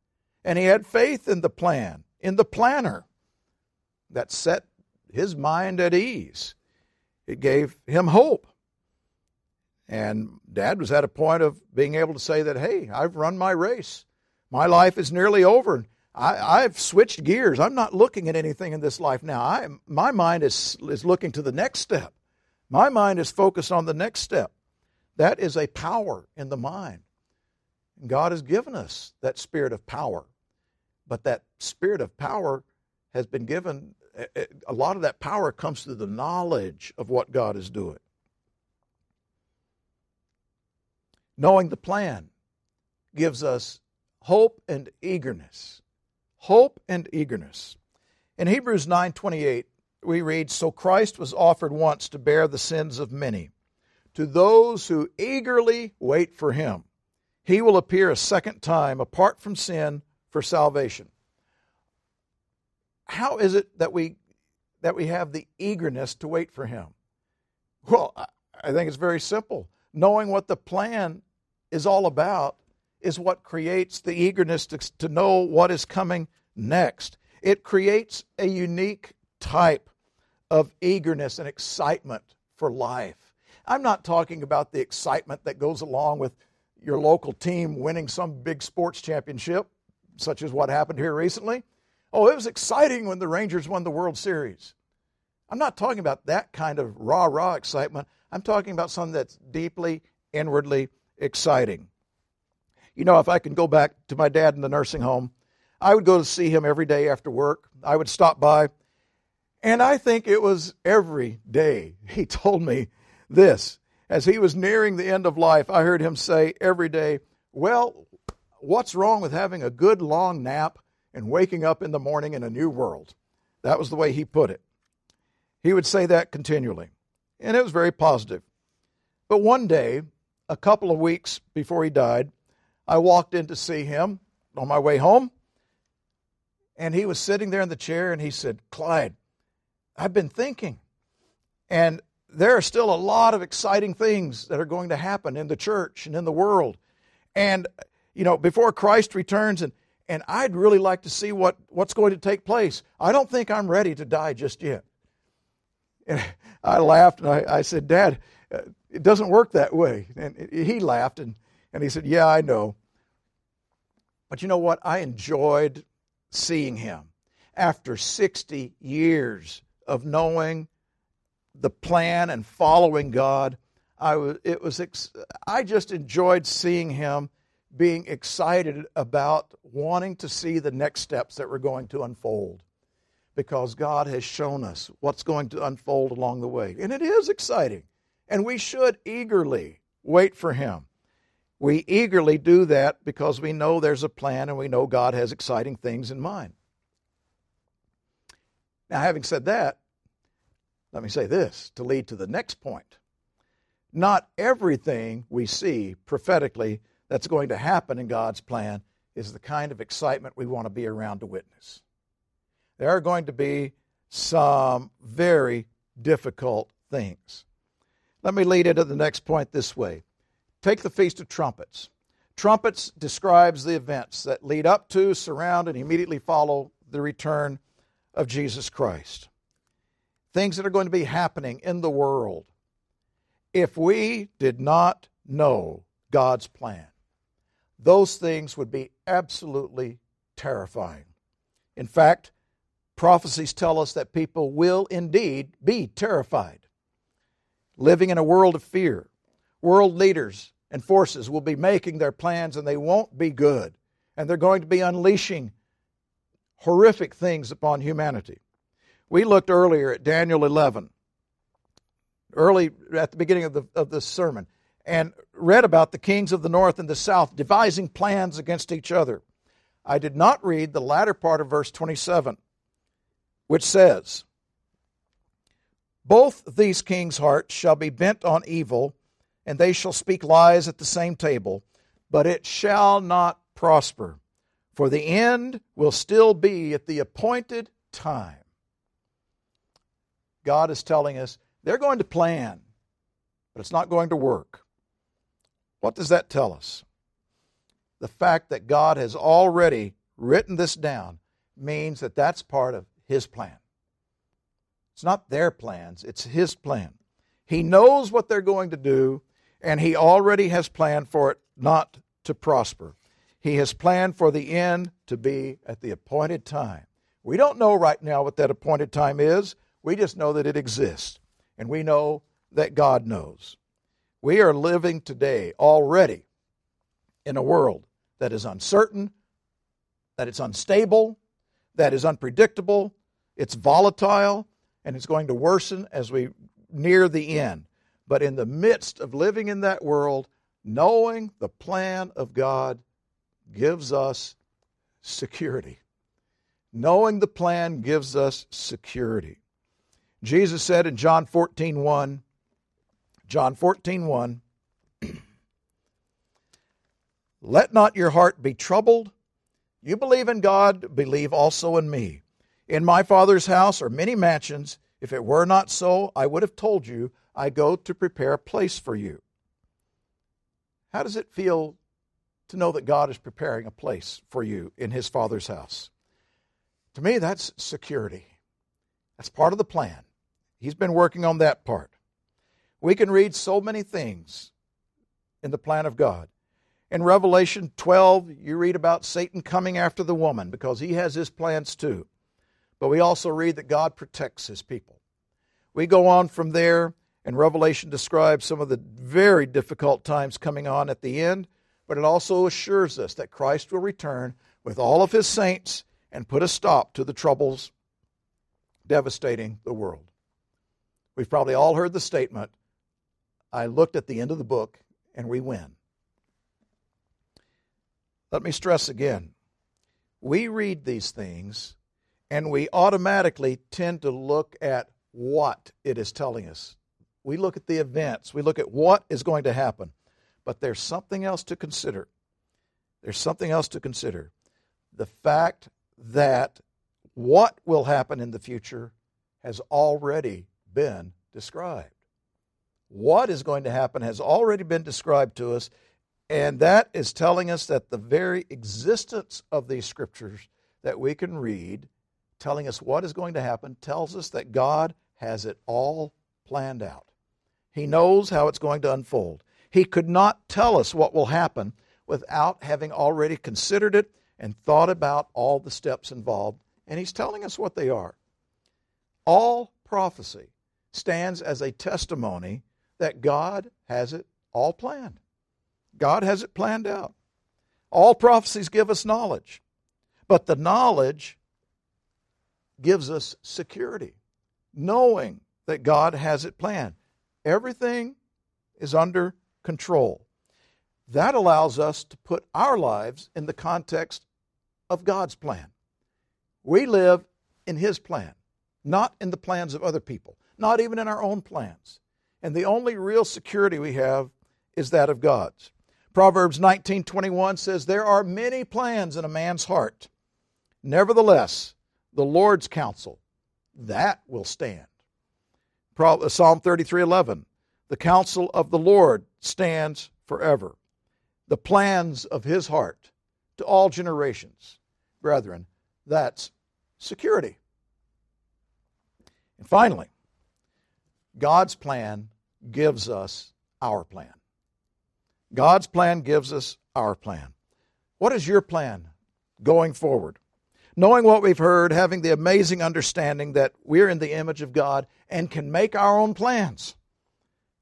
And he had faith in the plan, in the planner that set his mind at ease. It gave him hope. And dad was at a point of being able to say that, hey, I've run my race. My life is nearly over. I, have switched gears. I'm not looking at anything in this life now. I, my mind is, is looking to the next step. My mind is focused on the next step. That is a power in the mind. God has given us that spirit of power. But that spirit of power has been given, a lot of that power comes through the knowledge of what God is doing. Knowing the plan gives us hope and eagerness. Hope and eagerness. In Hebrews 9:28, we read, "So Christ was offered once to bear the sins of many. To those who eagerly wait for him, he will appear a second time apart from sin for salvation." How is it that we that we have the eagerness to wait for him? Well, I think it's very simple. Knowing what the plan is all about is what creates the eagerness to, to know what is coming next. It creates a unique type of eagerness and excitement for life. I'm not talking about the excitement that goes along with your local team winning some big sports championship, such as what happened here recently. Oh, it was exciting when the Rangers won the World Series. I'm not talking about that kind of rah rah excitement. I'm talking about something that's deeply, inwardly exciting. You know, if I can go back to my dad in the nursing home, I would go to see him every day after work. I would stop by, and I think it was every day he told me this. As he was nearing the end of life, I heard him say every day, Well, what's wrong with having a good long nap and waking up in the morning in a new world? That was the way he put it. He would say that continually, and it was very positive. But one day, a couple of weeks before he died, I walked in to see him on my way home, and he was sitting there in the chair and he said, Clyde, I've been thinking, and there are still a lot of exciting things that are going to happen in the church and in the world. And, you know, before Christ returns, and, and I'd really like to see what, what's going to take place. I don't think I'm ready to die just yet. And I laughed and I, I said, Dad, uh, it doesn't work that way. And he laughed and, and he said, Yeah, I know. But you know what? I enjoyed seeing him after 60 years of knowing the plan and following God. I was, it was, I just enjoyed seeing him being excited about wanting to see the next steps that were going to unfold because God has shown us what's going to unfold along the way. And it is exciting. And we should eagerly wait for Him. We eagerly do that because we know there's a plan and we know God has exciting things in mind. Now, having said that, let me say this to lead to the next point. Not everything we see prophetically that's going to happen in God's plan is the kind of excitement we want to be around to witness. There are going to be some very difficult things. Let me lead into the next point this way. Take the Feast of Trumpets. Trumpets describes the events that lead up to, surround, and immediately follow the return of Jesus Christ. Things that are going to be happening in the world. If we did not know God's plan, those things would be absolutely terrifying. In fact, prophecies tell us that people will indeed be terrified living in a world of fear. World leaders and forces will be making their plans and they won't be good. And they're going to be unleashing horrific things upon humanity. We looked earlier at Daniel 11, early at the beginning of the, of the sermon, and read about the kings of the north and the south devising plans against each other. I did not read the latter part of verse 27, which says, both these kings' hearts shall be bent on evil, and they shall speak lies at the same table, but it shall not prosper, for the end will still be at the appointed time. God is telling us they're going to plan, but it's not going to work. What does that tell us? the fact that God has already written this down means that that's part of His plan. It's not their plans, it's His plan. He knows what they're going to do, and He already has planned for it not to prosper. He has planned for the end to be at the appointed time. We don't know right now what that appointed time is. We just know that it exists. And we know that God knows. We are living today already in a world that is uncertain, that it's unstable, that is unpredictable, it's volatile, and it's going to worsen as we near the end. But in the midst of living in that world, knowing the plan of God gives us security. Knowing the plan gives us security. Jesus said in John 14, 1, John 14, 1, Let not your heart be troubled. You believe in God, believe also in me. In my Father's house are many mansions. If it were not so, I would have told you, I go to prepare a place for you. How does it feel to know that God is preparing a place for you in His Father's house? To me, that's security. That's part of the plan. He's been working on that part. We can read so many things in the plan of God. In Revelation 12, you read about Satan coming after the woman because he has his plans too. But we also read that God protects his people. We go on from there, and Revelation describes some of the very difficult times coming on at the end, but it also assures us that Christ will return with all of his saints and put a stop to the troubles devastating the world. We've probably all heard the statement I looked at the end of the book and we win. Let me stress again we read these things and we automatically tend to look at what it is telling us. We look at the events, we look at what is going to happen. But there's something else to consider. There's something else to consider. The fact that what will happen in the future has already been described. What is going to happen has already been described to us, and that is telling us that the very existence of these scriptures that we can read, telling us what is going to happen, tells us that God has it all planned out. He knows how it's going to unfold. He could not tell us what will happen without having already considered it and thought about all the steps involved, and He's telling us what they are. All prophecy stands as a testimony that God has it all planned. God has it planned out. All prophecies give us knowledge, but the knowledge gives us security, knowing that God has it planned. Everything is under control. That allows us to put our lives in the context of God's plan. We live in His plan, not in the plans of other people, not even in our own plans. And the only real security we have is that of God's. Proverbs 19:21 says there are many plans in a man's heart. Nevertheless, the Lord's counsel that will stand. Uh, Psalm 33:11 The counsel of the Lord stands forever. The plans of his heart to all generations. Brethren, that's security. And finally, God's plan gives us our plan. God's plan gives us our plan. What is your plan going forward? Knowing what we've heard, having the amazing understanding that we're in the image of God and can make our own plans.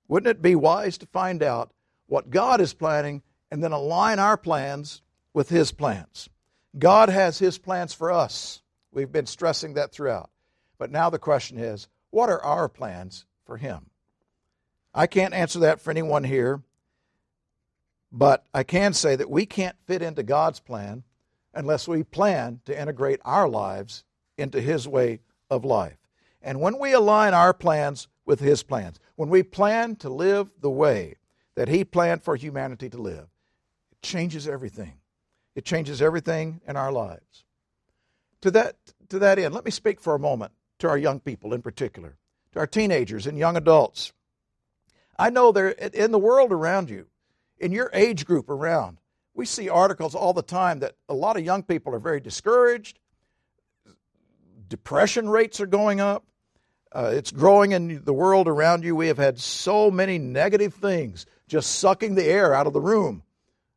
Wouldn't it be wise to find out what God is planning and then align our plans with His plans? God has His plans for us. We've been stressing that throughout. But now the question is what are our plans for Him? I can't answer that for anyone here, but I can say that we can't fit into God's plan unless we plan to integrate our lives into His way of life. And when we align our plans with His plans, when we plan to live the way that He planned for humanity to live, it changes everything. It changes everything in our lives. To that, to that end, let me speak for a moment to our young people in particular, to our teenagers and young adults. I know there in the world around you, in your age group around, we see articles all the time that a lot of young people are very discouraged. Depression rates are going up. Uh, it's growing in the world around you. We have had so many negative things just sucking the air out of the room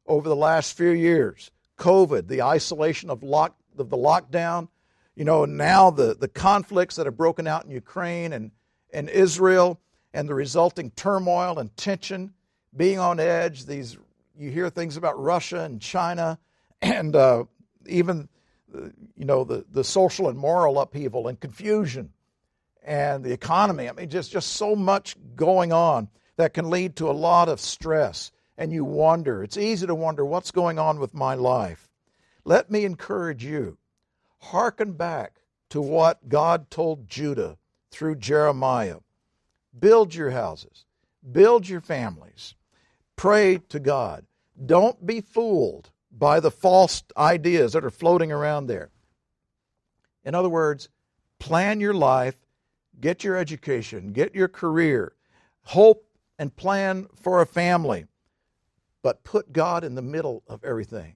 over the last few years. COVID, the isolation of, lock, of the lockdown, you know, now the, the conflicts that have broken out in Ukraine and, and Israel and the resulting turmoil and tension, being on edge, these you hear things about Russia and China and uh, even you know the, the social and moral upheaval and confusion and the economy. I mean, just, just so much going on that can lead to a lot of stress. And you wonder, it's easy to wonder what's going on with my life. Let me encourage you hearken back to what God told Judah through Jeremiah. Build your houses, build your families, pray to God. Don't be fooled by the false ideas that are floating around there. In other words, plan your life, get your education, get your career, hope and plan for a family, but put God in the middle of everything.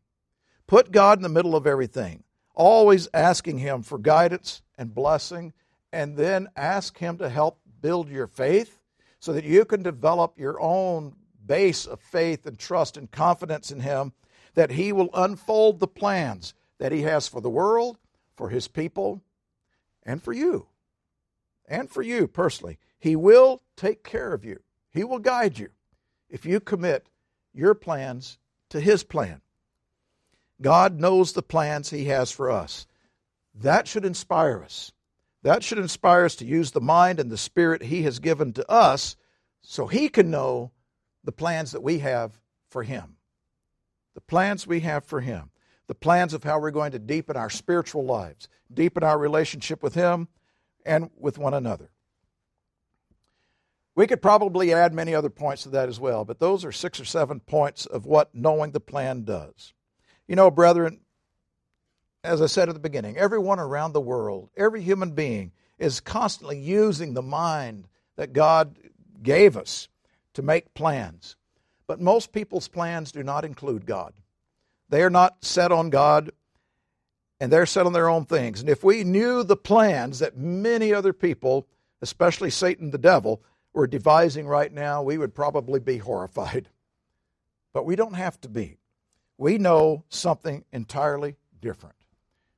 Put God in the middle of everything, always asking Him for guidance and blessing, and then ask Him to help build your faith so that you can develop your own base of faith and trust and confidence in Him that He will unfold the plans that He has for the world, for His people, and for you. And for you personally. He will take care of you, He will guide you if you commit your plans to His plan. God knows the plans He has for us. That should inspire us. That should inspire us to use the mind and the spirit He has given to us so He can know the plans that we have for Him the plans we have for Him, the plans of how we're going to deepen our spiritual lives, deepen our relationship with Him and with one another. We could probably add many other points to that as well, but those are six or seven points of what knowing the plan does. You know, brethren, as I said at the beginning, everyone around the world, every human being is constantly using the mind that God gave us to make plans. But most people's plans do not include God. They are not set on God and they're set on their own things. And if we knew the plans that many other people, especially Satan the devil, were devising right now, we would probably be horrified. But we don't have to be. We know something entirely different.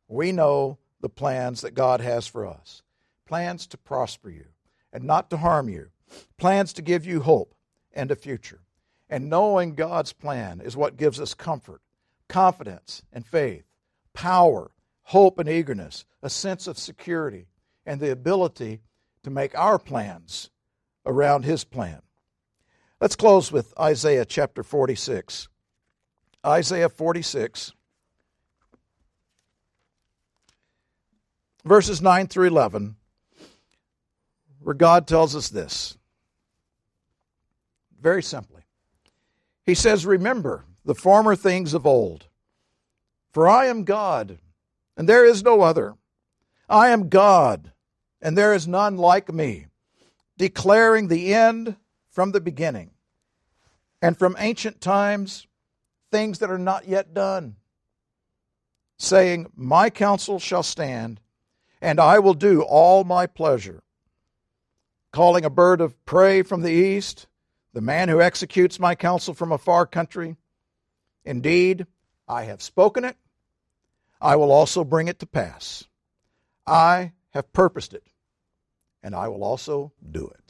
We know the plans that God has for us plans to prosper you and not to harm you, plans to give you hope and a future. And knowing God's plan is what gives us comfort, confidence, and faith, power, hope, and eagerness, a sense of security, and the ability to make our plans around His plan. Let's close with Isaiah chapter 46. Isaiah 46, verses 9 through 11, where God tells us this. Very simply he says, Remember the former things of old. For I am God, and there is no other. I am God, and there is none like me, declaring the end from the beginning, and from ancient times things that are not yet done, saying, My counsel shall stand, and I will do all my pleasure. Calling a bird of prey from the east, the man who executes my counsel from a far country. Indeed, I have spoken it, I will also bring it to pass. I have purposed it, and I will also do it.